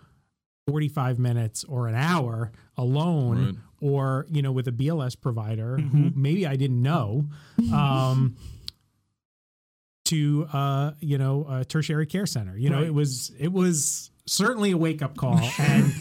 45 minutes or an hour alone Right. or you know with a BLS provider who maybe I didn't know um to uh you know a tertiary care center you know Right. it was it was certainly a wake up call and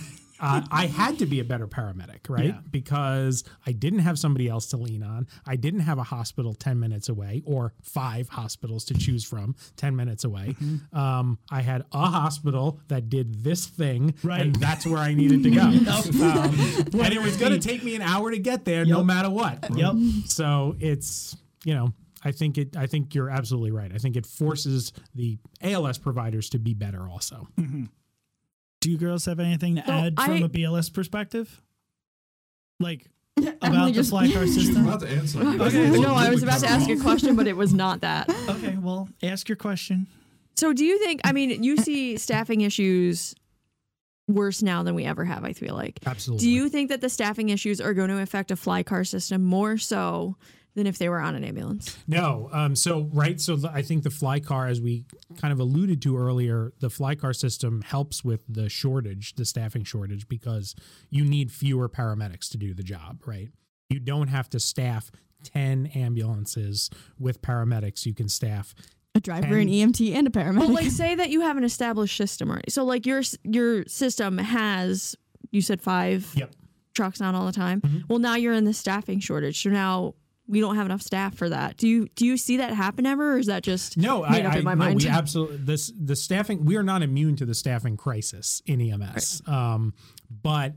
uh, I had to be a better paramedic right Yeah. because I didn't have somebody else to lean on I didn't have a hospital 10 minutes away or five hospitals to choose from 10 minutes away Mm-hmm. um I had a hospital that did this thing Right. and that's where I needed to go um, and it was going to take me an hour to get there no matter what Yep. so it's you know I think it I think you're absolutely right. I think it forces the ALS providers to be better also. Do you girls have anything to So add from a BLS perspective? Like about Emily the just- fly car system? about to answer. Okay. no, I was about to ask a question, but it was not that. okay, well, ask your question. So, do you think? I mean, you see staffing issues worse now than we ever have. I feel like. Absolutely. Do you think that the staffing issues are going to affect a fly car system more so than if they were on an ambulance? No. Um, so right. So I think the fly car, as we kind of alluded to earlier, the fly car system helps with the shortage, the staffing shortage, because you need fewer paramedics to do the job. Right. You don't have to staff ten ambulances with paramedics. You can staff. A driver, an EMT, and a paramedic. But like, say that you have an established system already. So, like your your system has you said five Yep. trucks on all the time. Mm-hmm. Well, now you're in the staffing shortage. So now we don't have enough staff for that. Do you do you see that happen ever, or is that just No, made I, up I in my no, mind? we absolutely this the staffing. We are not immune to the staffing crisis in EMS. Um, but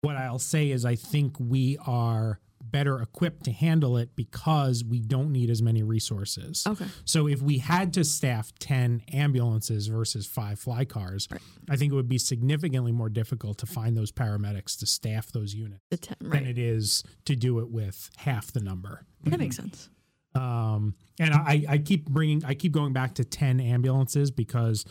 what I'll say is, I think we are better equipped to handle it because we don't need as many resources. Okay. So if we had to staff 10 ambulances versus five fly cars, I think it would be significantly more difficult to find those paramedics to staff those units ten, than it is to do it with half the number. That makes sense. Um, and I, I keep bringing, I keep going back to 10 ambulances because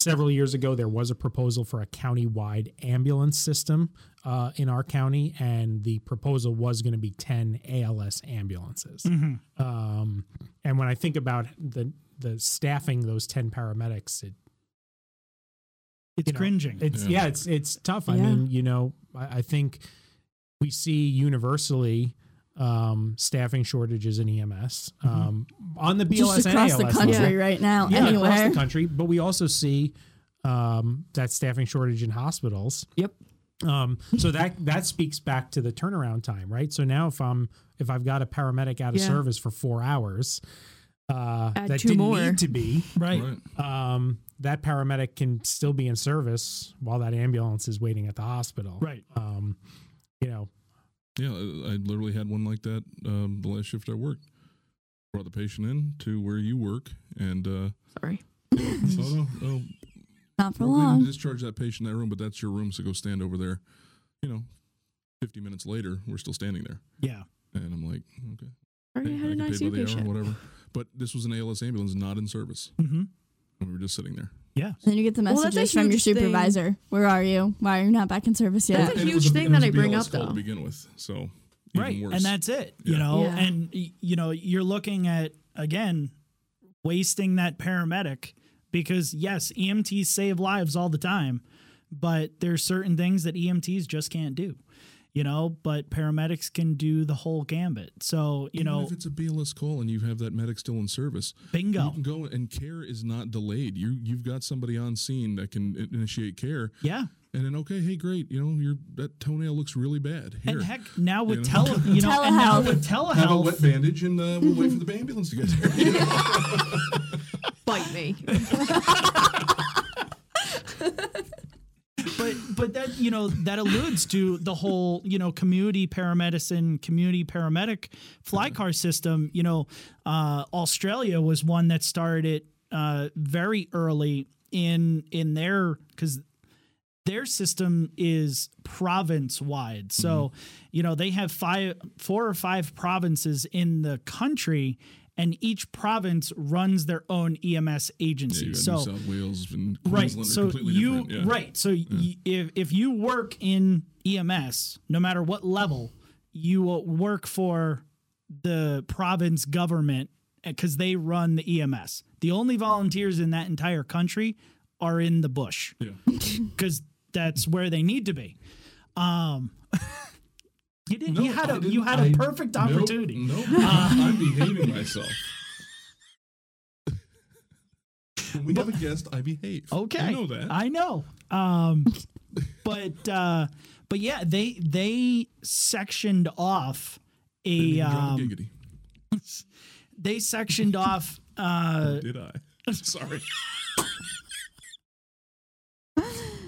several years ago there was a proposal for a county-wide ambulance system uh, in our county, and the proposal was going to be 10 ALS ambulances. Um, and when I think about the the staffing those 10 paramedics, it It's you know, cringing. It's Yeah. yeah, it's it's tough. I mean, you know, I, I think we see universally um, staffing shortages in EMS um, on the BLS just and across ALS the level. country right now, Yeah, anywhere. across the country. But we also see um, that staffing shortage in hospitals. Yep. Um, so that that speaks back to the turnaround time, right? So now if I'm if I've got a paramedic out of Yeah. service for four hours, uh, Add that didn't more. need to be right. Right. um, that paramedic can still be in service while that ambulance is waiting at the hospital. Right. Um, you know, Yeah, I I literally had one like that um, the last shift I worked. Brought the patient in to where you work, and uh, Sorry. so no, no, Not for we're long. discharge that patient in that room, but that's your room, so go stand over there. You know, fifty minutes later, we're still standing there, Yeah. and I'm like, okay, Sorry, I had I an can pay ICU by the hour, patient. whatever. But this was an ALS ambulance, not in service, hmm and we were just sitting there. Yeah. Then you get the Well, messages from your huge thing. supervisor. Where are you? Why are you not back in service yet? That's a And huge a- thing that I bring BLS up, though. to begin with. So even right worse. and that's it you Yeah. know Yeah. and you know you're looking at again wasting that paramedic because yes emts save lives all the time but there's certain things that emts just can't do you know but paramedics can do the whole gambit so you Even know if it's a BLS call and you have that medic still in service, bingo, you can go and care is not delayed. You you've got somebody on scene that can initiate care, yeah and then okay, hey, great, you know your that toenail looks really bad. Here, and heck now with You know? tele you know and now Telehealth. have a wet bandage, and uh, we'll wait for the ambulance to get there. You know? Bite me. but but that you know that alludes to the whole you know community paramedicine community paramedic fly car system. You know uh australia was one that started it uh very early in in their because their system is province wide. So, you know, they have five, four or five provinces in the country, and each province runs their own EMS Yeah, agency. got so, New South Wales and right. So you. Yeah. right. So y- if if you work in EMS, no matter what level, you will work for the province government because they run the EMS. The only volunteers in that entire country are in the bush Yeah. because that's where they need to be. Um, you did. No, you had I a you had a I- perfect nope, opportunity. Nope, I'm behaving myself. when we have a guest, I behave. Okay, I know that. I know. Um, but uh, but yeah, they they sectioned off a Didn't even drop um, giggity. they sectioned off uh, Did I? Sorry.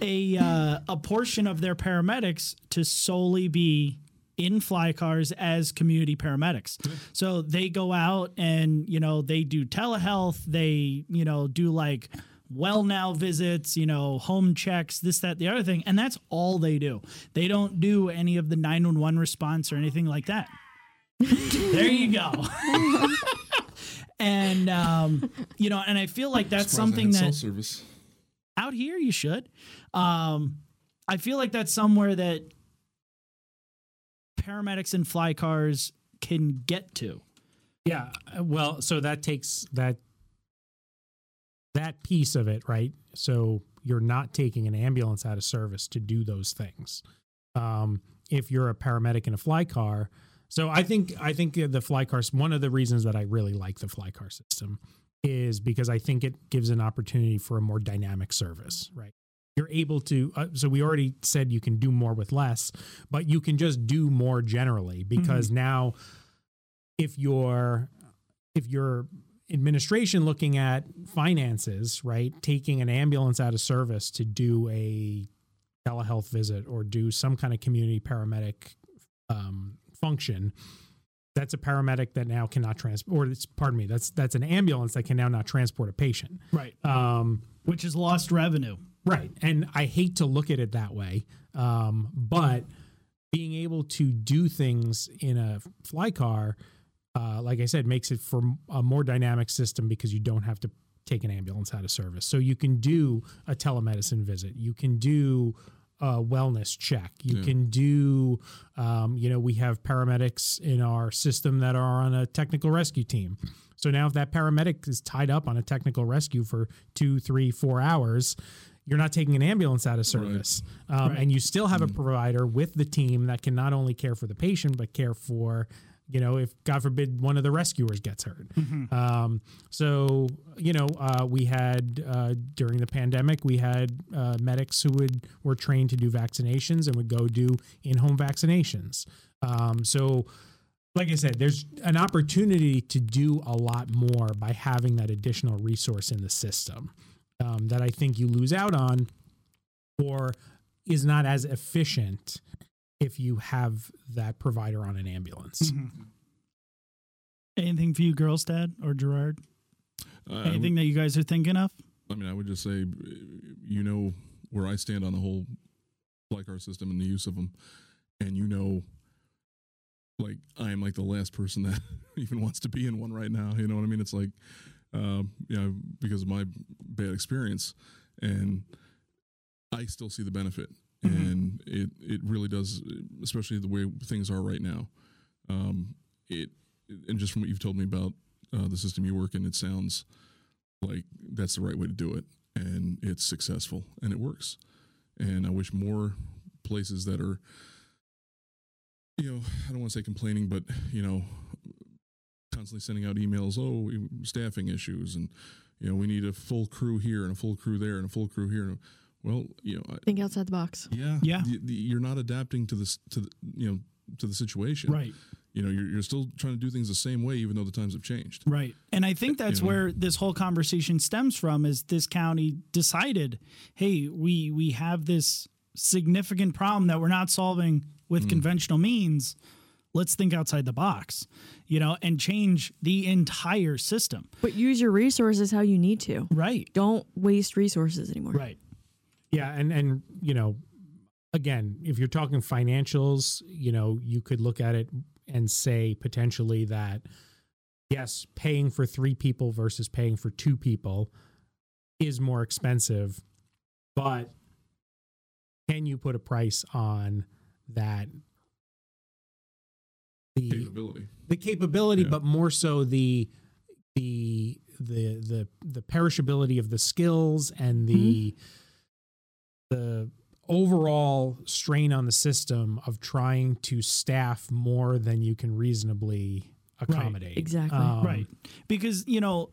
a uh, a portion of their paramedics to solely be in fly cars as community paramedics. So they go out and you know they do telehealth, they you know do like well now visits, you know, home checks, this that the other thing, and that's all they do. They don't do any of the 911 response or anything like that. there you go. and um, you know, and I feel like that's something that service. out here you should um i feel like that's somewhere that paramedics and fly cars can get to Yeah. uh, Well, so that takes that that piece of it, right? So you're not taking an ambulance out of service to do those things. Um, if you're a paramedic in a fly car, so I think I think the fly cars. One of the reasons that I really like the fly car system is because I think it gives an opportunity for a more dynamic service, right? You're able to. Uh, so we already said you can do more with less, but you can just do more generally because now if you're if your administration looking at finances right taking an ambulance out of service to do a telehealth visit or do some kind of community paramedic um, function that's a paramedic that now cannot transport or it's pardon me that's that's an ambulance that can now not transport a patient. Right. Um, which is lost revenue Right. And I hate to look at it that way. Um, but being able to do things in a fly car, uh, like I said, makes it for a more dynamic system because you don't have to take an ambulance out of service. So you can do a telemedicine visit. You can do a wellness check. You Yeah. can do, um, you know, we have paramedics in our system that are on a technical rescue team. So now, if that paramedic is tied up on a technical rescue for two, three, four hours, you're not taking an ambulance out of service. Um, Right. And you still have a provider with the team that can not only care for the patient, but care for, you know, if God forbid one of the rescuers gets hurt. Um, so, you know, uh, we had uh, during the pandemic, we had uh, medics who would were trained to do vaccinations and would go do in home vaccinations. Um, so, like I said, there's an opportunity to do a lot more by having that additional resource in the system um, that I think you lose out on or is not as efficient if you have that provider on an ambulance. anything for you girls dad or gerard Uh, I would- anything that you guys are thinking of I mean, I would just say, uh, you know, where I stand on the whole fly car system and the use of them, and you know, like I am like the last person that even wants to be in one right now. You know what I mean? It's like, um, you know, because of my bad experience, and I still see the benefit, and it it really does, especially the way things are right now. Um, it and just from what you've told me about uh, the system you work in, it sounds like that's the right way to do it and it's successful and it works. And i wish more places that are you know i don't want to say complaining but you know constantly sending out emails oh we- staffing issues and you know we need a full crew here and a full crew there and a full crew here well you know I, Think outside the box. yeah Yeah. the- the- you're not adapting to this to the you know to the situation right you know you're, you're still trying to do things the same way even though the times have changed Right. And I think that's You know? where this whole conversation stems from is this county decided, hey, we we have this significant problem that we're not solving with mm. conventional means. Let's think outside the box, you know, and change the entire system. But use your resources how you need to. Right. Don't waste resources anymore. Right. Yeah, and and you know, again, if you're talking financials, you know, you could look at it and say potentially that yes, paying for three people versus paying for two people is more expensive, but can you put a price on that the Capability. the capability, Yeah. but more so the the the the the perishability of the skills and the the overall strain on the system of trying to staff more than you can reasonably accommodate. exactly. Um, right because you know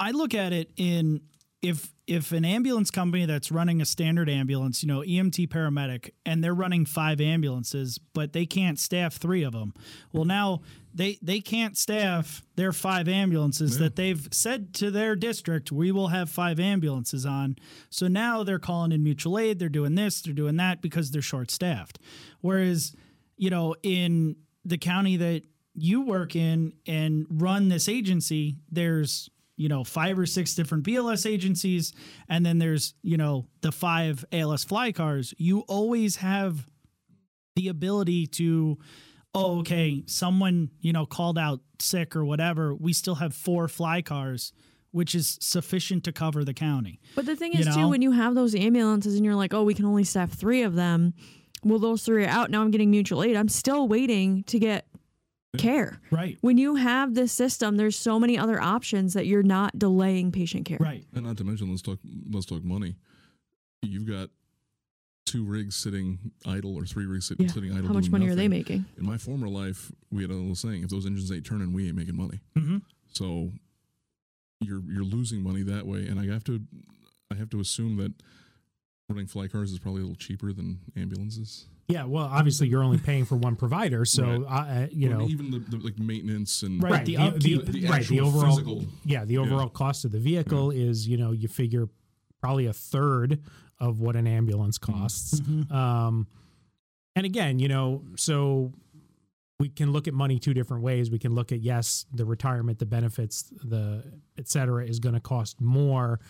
i look at it in if if an ambulance company that's running a standard ambulance you know emt paramedic and they're running five ambulances but they can't staff three of them well now they they can't staff their five ambulances Yeah. that they've said to their district we will have five ambulances on. So now they're calling in mutual aid they're doing this they're doing that because they're short staffed whereas you know in the county that you work in and run this agency, there's you know five or six different BLS agencies, and then there's you know the five ALS fly cars. You always have the ability to, oh, okay, someone you know called out sick or whatever. We still have four fly cars, which is sufficient to cover the county. But the thing You is, know? too, when you have those ambulances and you're like, oh, we can only staff three of them. Well, those three are out. Now I'm getting mutual aid. I'm still waiting to get care. Right. When you have this system, there's so many other options that you're not delaying patient care. Right. And not to mention, let's talk let's talk money. You've got two rigs sitting idle or three rigs sit, Yeah. sitting idle. How much doing money are they making? In my former life, we had a little saying: if those engines ain't turning, we ain't making money. hmm So you're you're losing money that way, and I have to I have to assume that running fly cars is probably a little cheaper than ambulances. Yeah, well, obviously you're only paying for one provider, so Right. uh, you Well, know, even the, the like maintenance and Right, the upkeep. the right, the overall physical- yeah, the overall cost of the vehicle is you know you figure probably a third of what an ambulance costs. Mhm. Um, and again, you know, so we can look at money two different ways. We can look at yes, the retirement, the benefits, the et cetera is going to cost more.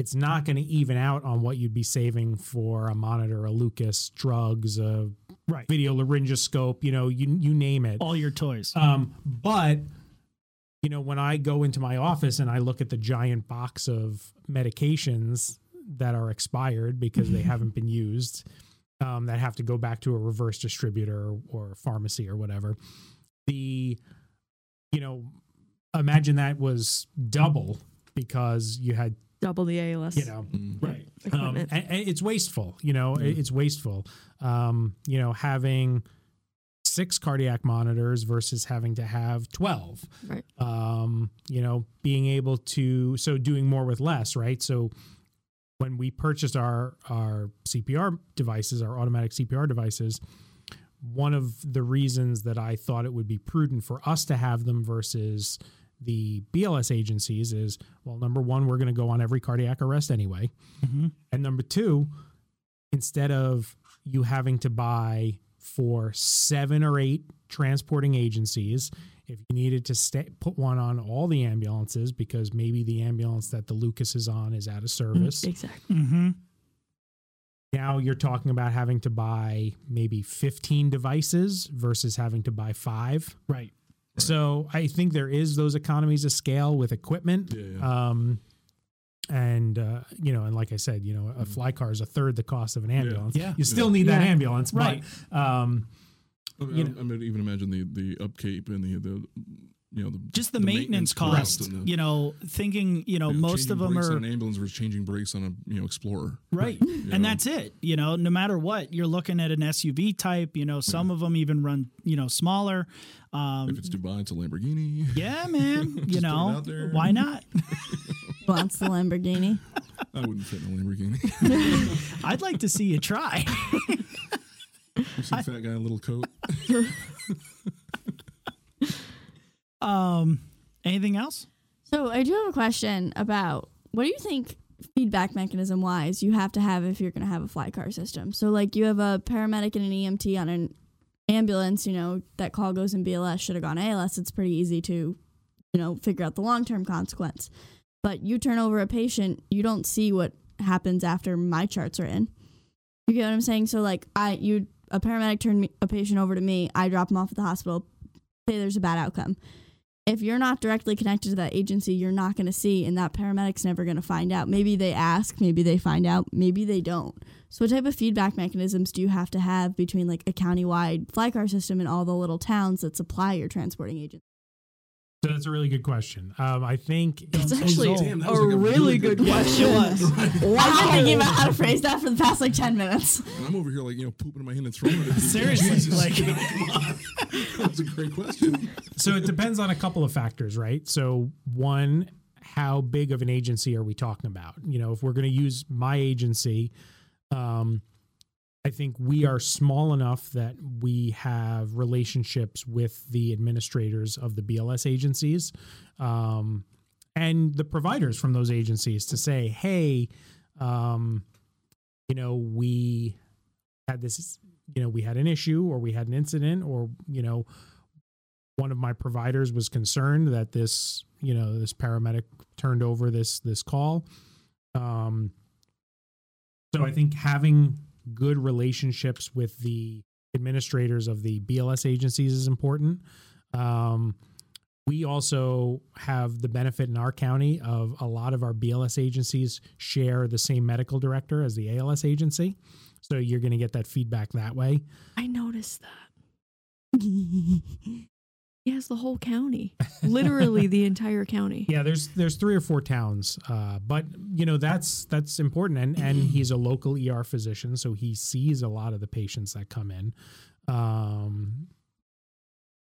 It's not going to even out on what you'd be saving for a monitor, a Lucas, drugs, a Right. video laryngoscope. You know, you you name it. All your toys. Um, but you know, when I go into my office and I look at the giant box of medications that are expired because they haven't been used, um, that have to go back to a reverse distributor or, pharmacy or whatever, the you know, imagine that was double because you had Double the ALS. you know Mm. right. um, and, and it's wasteful you know it- it's wasteful um, you know having six cardiac monitors versus having to have 12 Right. um, you know being able to so doing more with less right so when we purchased our our cpr devices our automatic cpr devices one of the reasons that i thought it would be prudent for us to have them versus the bls agencies is well number one we're going to go on every cardiac arrest anyway hmm and number two, instead of you having to buy for seven or eight transporting agencies, if you needed to stay, put one on all the ambulances because maybe the ambulance that the Lucas is on is out of service, Exactly. hmm now you're talking about having to buy maybe 15 devices versus having to buy five. Right. So I think there is those economies of scale with equipment. Yeah, yeah. Um, and uh, you know, and like I said, you know, a fly car is a third the cost of an ambulance. Yeah. You still need that ambulance, Right. But, um, I, mean, you I- know- I mean, even imagine the the upkeep and the the you know the Just the, maintenance, cost. and the- You know, thinking. You know, you know, most of them are on an ambulance versus changing brakes on a you know Explorer. right, You and know? that's it. You know, no matter what, you're looking at an SUV type. You know, some of them even run. You know, smaller. Um, If it's Dubai, it's a Lamborghini. yeah, man. You know, why not? Wants the Lamborghini. I wouldn't fit in a Lamborghini. I'd like to see you try. You see fat guy in a little coat. Um, anything else? So I do have a question about what do you think feedback mechanism wise you have to have if you're going to have a fly car system? So like you have a paramedic and an EMT on an ambulance, you know, that call goes in BLS, should have gone ALS, it's pretty easy to, you know, figure out the long term consequence. But you turn over a patient, you don't see what happens after my charts are in. You get what I'm saying? So like I you a paramedic turned me, a patient over to me, I drop him off at the hospital, say there's a bad outcome. If you're not directly connected to that agency, you're not going to see, and that paramedic's never going to find out. Maybe they ask, maybe they find out, maybe they don't. So, what type of feedback mechanisms do you have to have between like a countywide fly car system and all the little towns that supply your transporting agent? So that's a really good question. Um, I think It's actually Damn, that a like a really really good good question. was. I've been thinking about how to phrase that for the past like 10 minutes. And I'm over here like you know pooping in my hand and throwing it. Seriously, Jesus. like- come on. That's a great question. so it depends on a couple of factors, right? So one, how big of an agency are we talking about? You know, if we're going to use my agency, um, I think we are small enough that we have relationships with the administrators of the BLS agencies um, and the providers from those agencies to say, hey, um, you know, we had this, you know, we had an issue or we had an incident or, you know, one of my providers was concerned that this, you know, this paramedic turned over this this call. Um, so I think having good relationships with the administrators of the BLS agencies is important. Um, we also have the benefit in our county of a lot of our BLS agencies share the same medical director as the ALS agency. So you're going to get that feedback that way. I noticed that. He has the whole county, literally the entire county. Yeah, there's there's three or four towns, uh, but you know that's that's important, and and he's a local ER physician, so he sees a lot of the patients that come in. Um,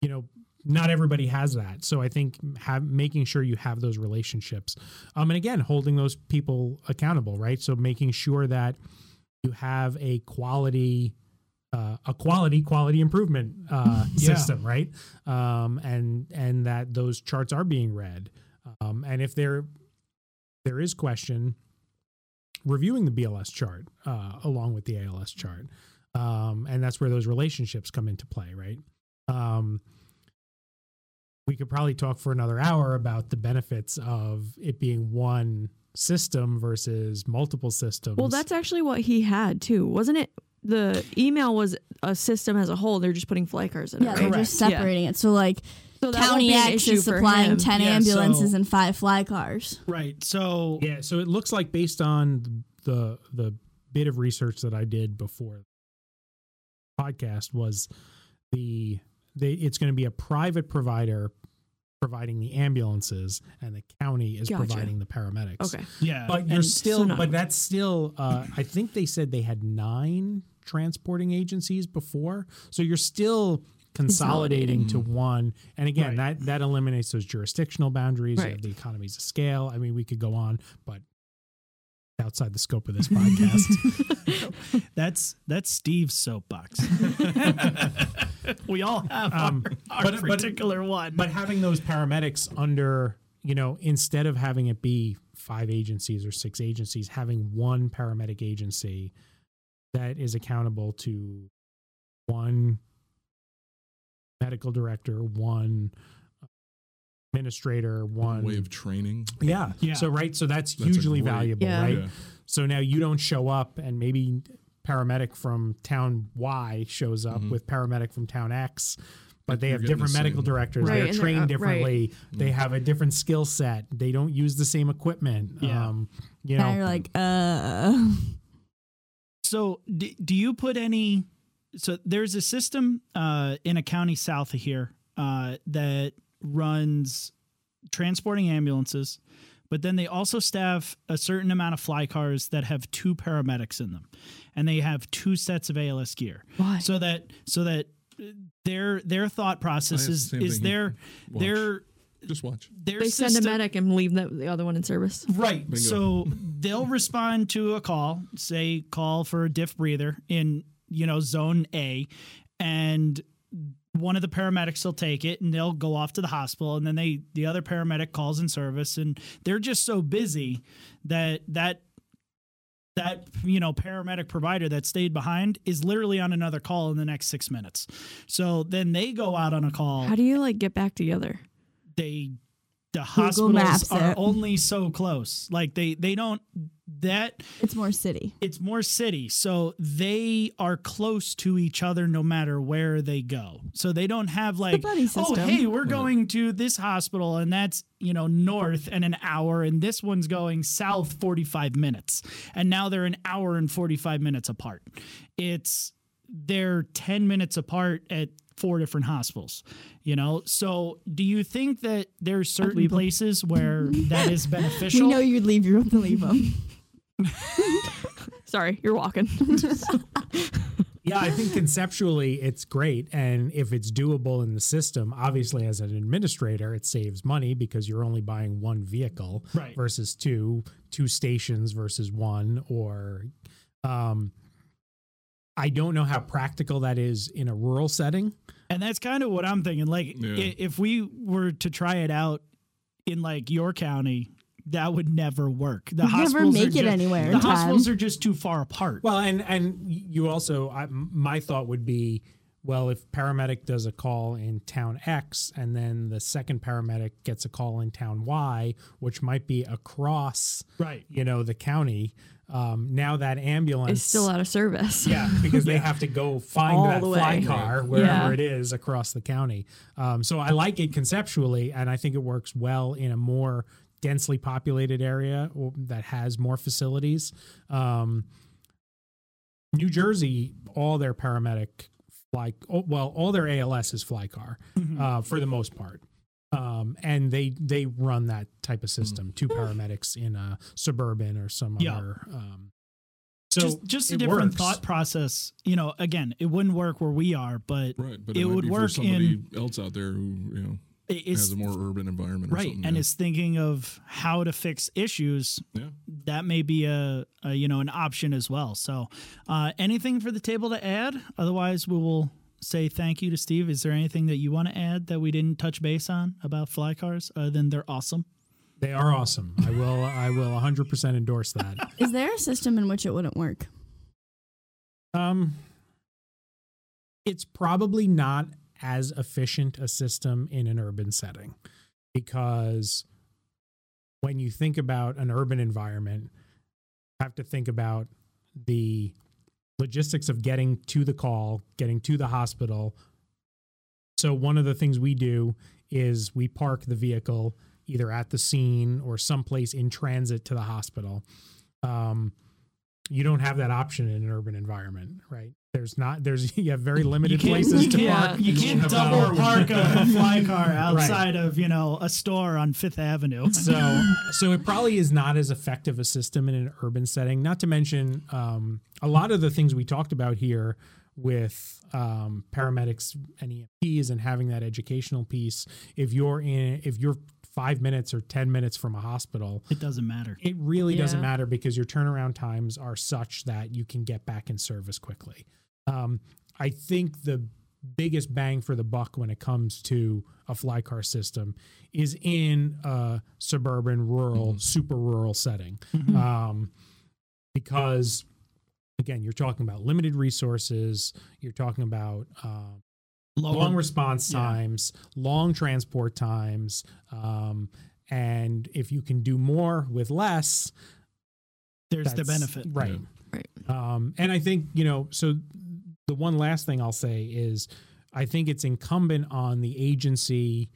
you know, not everybody has that, so I think have making sure you have those relationships, um, and again, holding those people accountable, right? So making sure that you have a quality uh, a quality quality improvement uh, Yeah. system, right? Um, and and that those charts are being read, um, and if there there is question, reviewing the BLS chart uh, along with the ALS chart, um, and that's where those relationships come into play, right? Um, we could probably talk for another hour about the benefits of it being one system versus multiple systems. Well, that's actually what he had too, wasn't it? The email was a system as a whole. They're just putting fly cars in Yeah, it. they're Right? just Yeah. separating it. So like So County X is supplying him. 10 Yeah, ambulances so- and five fly cars. Right. So Yeah, so it looks like based on the the bit of research that I did before the podcast was the they it's going to be a private provider providing the ambulances and the county is Gotcha. providing the paramedics. Okay. yeah, But you're and still so but that's still uh I think they said they had 9 transporting agencies before. So you're still consolidating to one. And again, Right. that that eliminates those jurisdictional boundaries, you Right. have the economies of scale. I mean, we could go on, but outside the scope of this podcast. that's that's Steve's soapbox. we all have Um, our, our but- but- particular one. but having those paramedics under, you know, instead of having it be five agencies or six agencies, having one paramedic agency that is accountable to one medical director, one administrator, one way of training. yeah. Yeah. So right, so that's, That's hugely great- valuable, Yeah. right? Yeah. So now you don't show up and maybe paramedic from town Y shows up Mhm. with paramedic from town X, but they You're have different the medical same- directors. Right, They're and they're, trained uh, right. differently. They have a different skill set. They don't use the same equipment. Yeah. Um, you Now know, you're like, uh, So, do, do you put any? So, there's a system uh, in a county south of here uh, that runs transporting ambulances, but then they also staff a certain amount of fly cars that have two paramedics in them, and they have two sets of ALS gear, Why? so that so that their their thought process is is thing. their Watch. their Just watch. their they send a medic and leave the, the other one in service. Right. Bingo. So they'll respond to a call, say call for a diff breather in, you know, zone A, and one of the paramedics will take it and they'll go off to the hospital and then they the other paramedic calls in service and they're just so busy that that that you know paramedic provider that stayed behind is literally on another call in the next six minutes. So then they go out on a call. How do you like get back together? They the hospitals are it. only so close. Like they they don't that It's more city. it's more city so they are close to each other no matter where they go so they don't have like oh hey we're going to this hospital and that's you know north and an hour and this one's going south 45 minutes and now they're an hour and 45 minutes apart it's they're 10 minutes apart at four different hospitals you know so do you think that there's certain leave 'em. places where that is beneficial We beneficial know you'd leave your room to leave them. Sorry, you're walking. Yeah, I think conceptually it's great. And if it's doable in the system, obviously as an administrator, it saves money because you're only buying one vehicle Right. versus two, two stations versus one, or um I don't know how practical that is in a rural setting. And that's kind of what I'm thinking. Like, Yeah. if we were to try it out in like your county, that would never work. The You'd never hospitals are make it ju- anywhere The in time. hospitals are just too far apart. Well, and and you also, I, my thought would be, well, if paramedic does a call in town X, and then the second paramedic gets a call in town Y, which might be across, right. you know, the county. Um, now that ambulance is still out of service. yeah, because they have to go find All that the fly way. car wherever Yeah. it is across the county. Um, so I like it conceptually, and I think it works well in a more densely populated area or, that has more facilities. Um, New Jersey, all their paramedic fly, oh, well, all their ALS is fly car Mhm. uh, for the most part. Um, and they they run that type of system. Two paramedics in a suburban or some Yeah. other. Um, so just just a different works. thought process. You know, again, it wouldn't work where we are, but Right, but It it, would be work for somebody in- else out there who you know it- has a more urban environment. Or right something, and yeah. is thinking of how to fix issues. yeah. That may be a, a you know an option as well. So, uh, anything for the table to add? Otherwise, we will say thank you to Steve. Is there anything that you want to add that we didn't touch base on about fly cars? Other than they're awesome. They are awesome. I will I will 100% endorse that. Is there a system in which it wouldn't work? Um it's probably not as efficient a system in an urban setting because when you think about an urban environment, you have to think about the logistics of getting to the call, getting to the hospital. So one of the things we do is we park the vehicle either at the scene or someplace in transit to the hospital. Um, you don't have that option in an urban environment, right? There's not. There's you have very limited places to can't- park. You can't double park a, a fly car outside of you know a store on Fifth Avenue. so so it probably is not as effective a system in an urban setting not to mention um, a lot of the things we talked about here with um, paramedics and EMTs and having that educational piece if you're in if you're five minutes or ten minutes from a hospital It doesn't matter. it really doesn't matter because your turnaround times are such that you can get back in service quickly. Um, I think the biggest bang for the buck when it comes to a fly car system is in a suburban, rural, super rural setting. Um, because, again, you're talking about limited resources, you're talking about um, Lower- long response Yeah. times, long transport times, um, and if you can do more with less, there's the benefit. right? Right. Um, and I think you know. So the one last thing I'll say is, I think it's incumbent on the agency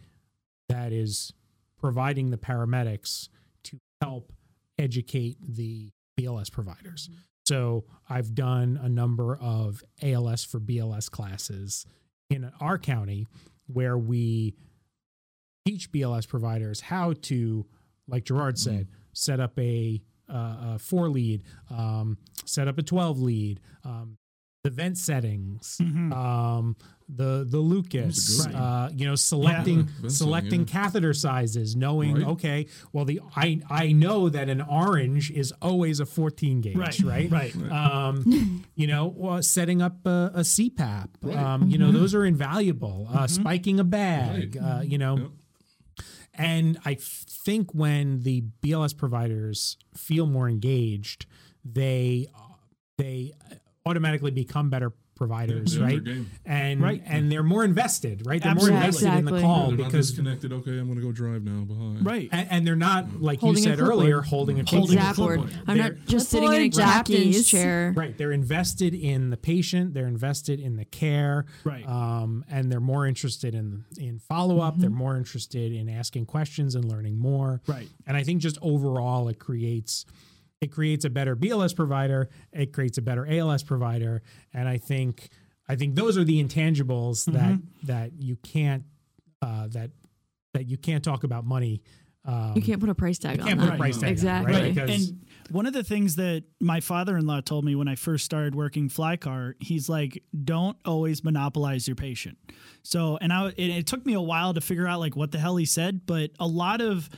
that is providing the paramedics to help educate the BLS providers. So I've done a number of ALS for BLS classes in our county where we teach BLS providers how to, like Gerard said, set up a, uh, a four lead, um, set up a 12 lead, um, the vent settings, Mhm. um, the the Lucas, Those uh, you know, selecting Yeah. Selecting yeah. catheter sizes, knowing Right. okay, well the I I know that an orange is always a 14 gauge, Right, right? right. Um, you know, well, setting up a, a CPAP, Right. um, you know, those are invaluable. Uh, spiking a bag, Right. uh, you know, Yep. and I f- think when the BLS providers feel more engaged, they they automatically become better providers, Yeah, right? And Right. and they're more invested, right? They're Absolutely. more invested in the Exactly. call They're not because disconnected. Okay, I'm going to go drive now. Behind. Right. and, and they're not like Holding you said earlier, holding a Holding a clipboard. Zapboard. I'm They're- not just sitting in a Clipboard captain's jockeys. chair. Right. They're invested in the patient. They're invested in the care. Right. Um, and they're more interested in in follow up. They're Mm-hmm. more interested in asking questions and learning more. Right. And I think just overall, it creates it creates a better BLS provider. It creates a better ALS provider. And I think I think those are the intangibles that Mm-hmm. that you can't uh, that that you can't talk about money. Um, You can't put a price tag you on can't that. put a price tag on Exactly. right? Right. Because And one of the things that my father-in-law told me when I first started working Flycar, he's like, "Don't always monopolize your patient." So, and I, it, it took me a while to figure out like what the hell he said, but a lot of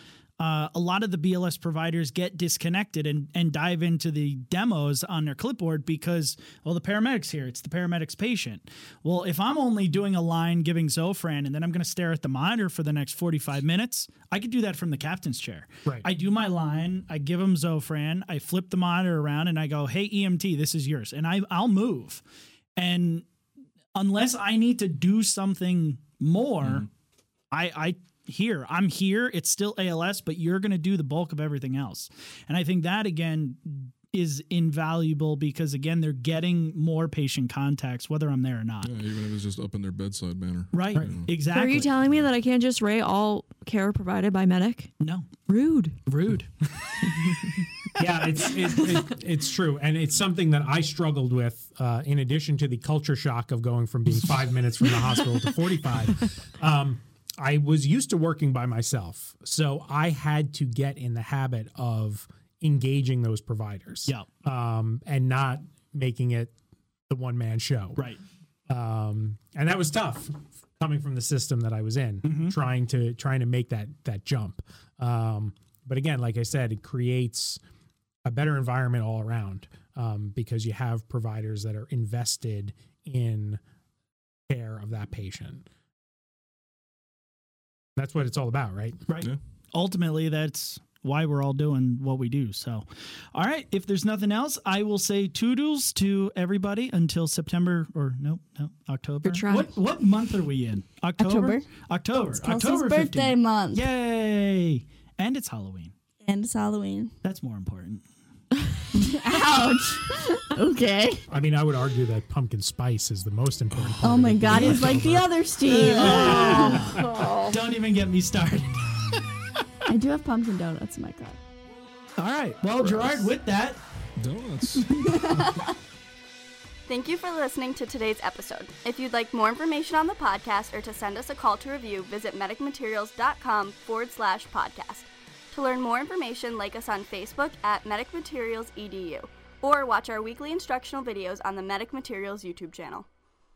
uh, a lot of the BLS providers get disconnected and, and dive into the demos on their clipboard because, well, the paramedic's here. It's the paramedic's patient. Well, if I'm only doing a line giving Zofran and then I'm going to stare at the monitor for the next 45 minutes, I could do that from the captain's chair. Right. I do my line, I give him Zofran, I flip the monitor around and I go, hey, EMT, this is yours. And I, I'll move. And unless I need to do something more, I, I here I'm here. It's still ALS, but you're going to do the bulk of everything else. And I think that again is invaluable because again they're getting more patient contacts whether I'm there or not. Yeah, even if it's just up in their bedside manner. Right. Right. So Exactly. are you telling me that I can't just rate all care provided by medic? no. Rude. Rude. yeah, it's it, it, it's true, and it's something that I struggled with. Uh, in addition to the culture shock of going from being five minutes from the hospital to forty-five, um, I was used to working by myself, so I had to get in the habit of engaging those providers, Yeah. um, and not making it the one-man show, Right. um, and that was tough coming from the system that I was in, Mm-hmm. trying to trying to make that that jump. Um, but again, like I said, it creates a better environment all around um, because you have providers that are invested in care of that patient. That's what it's all about, right? Right. Yeah. Ultimately, that's why we're all doing what we do. So, all right. If there's nothing else, I will say toodles to everybody until September or no, no, October. What what month are we in? October. October. October. It's October birthday 15th. month. Yay! And it's Halloween. And it's Halloween. That's more important. Ouch. okay. I mean, I would argue that pumpkin spice is the most important. part Oh of my it. god, he's like the other Steve. Don't even get me started. I do have pumpkin donuts in my car. All right. Well, Gerard, with that, Donuts. Thank you for listening to today's episode. If you'd like more information on the podcast or to send us a call to review, visit medicmaterials.com forward slash podcast. To learn more information, like us on Facebook at Medic Materials EDU or watch our weekly instructional videos on the Medic Materials YouTube channel.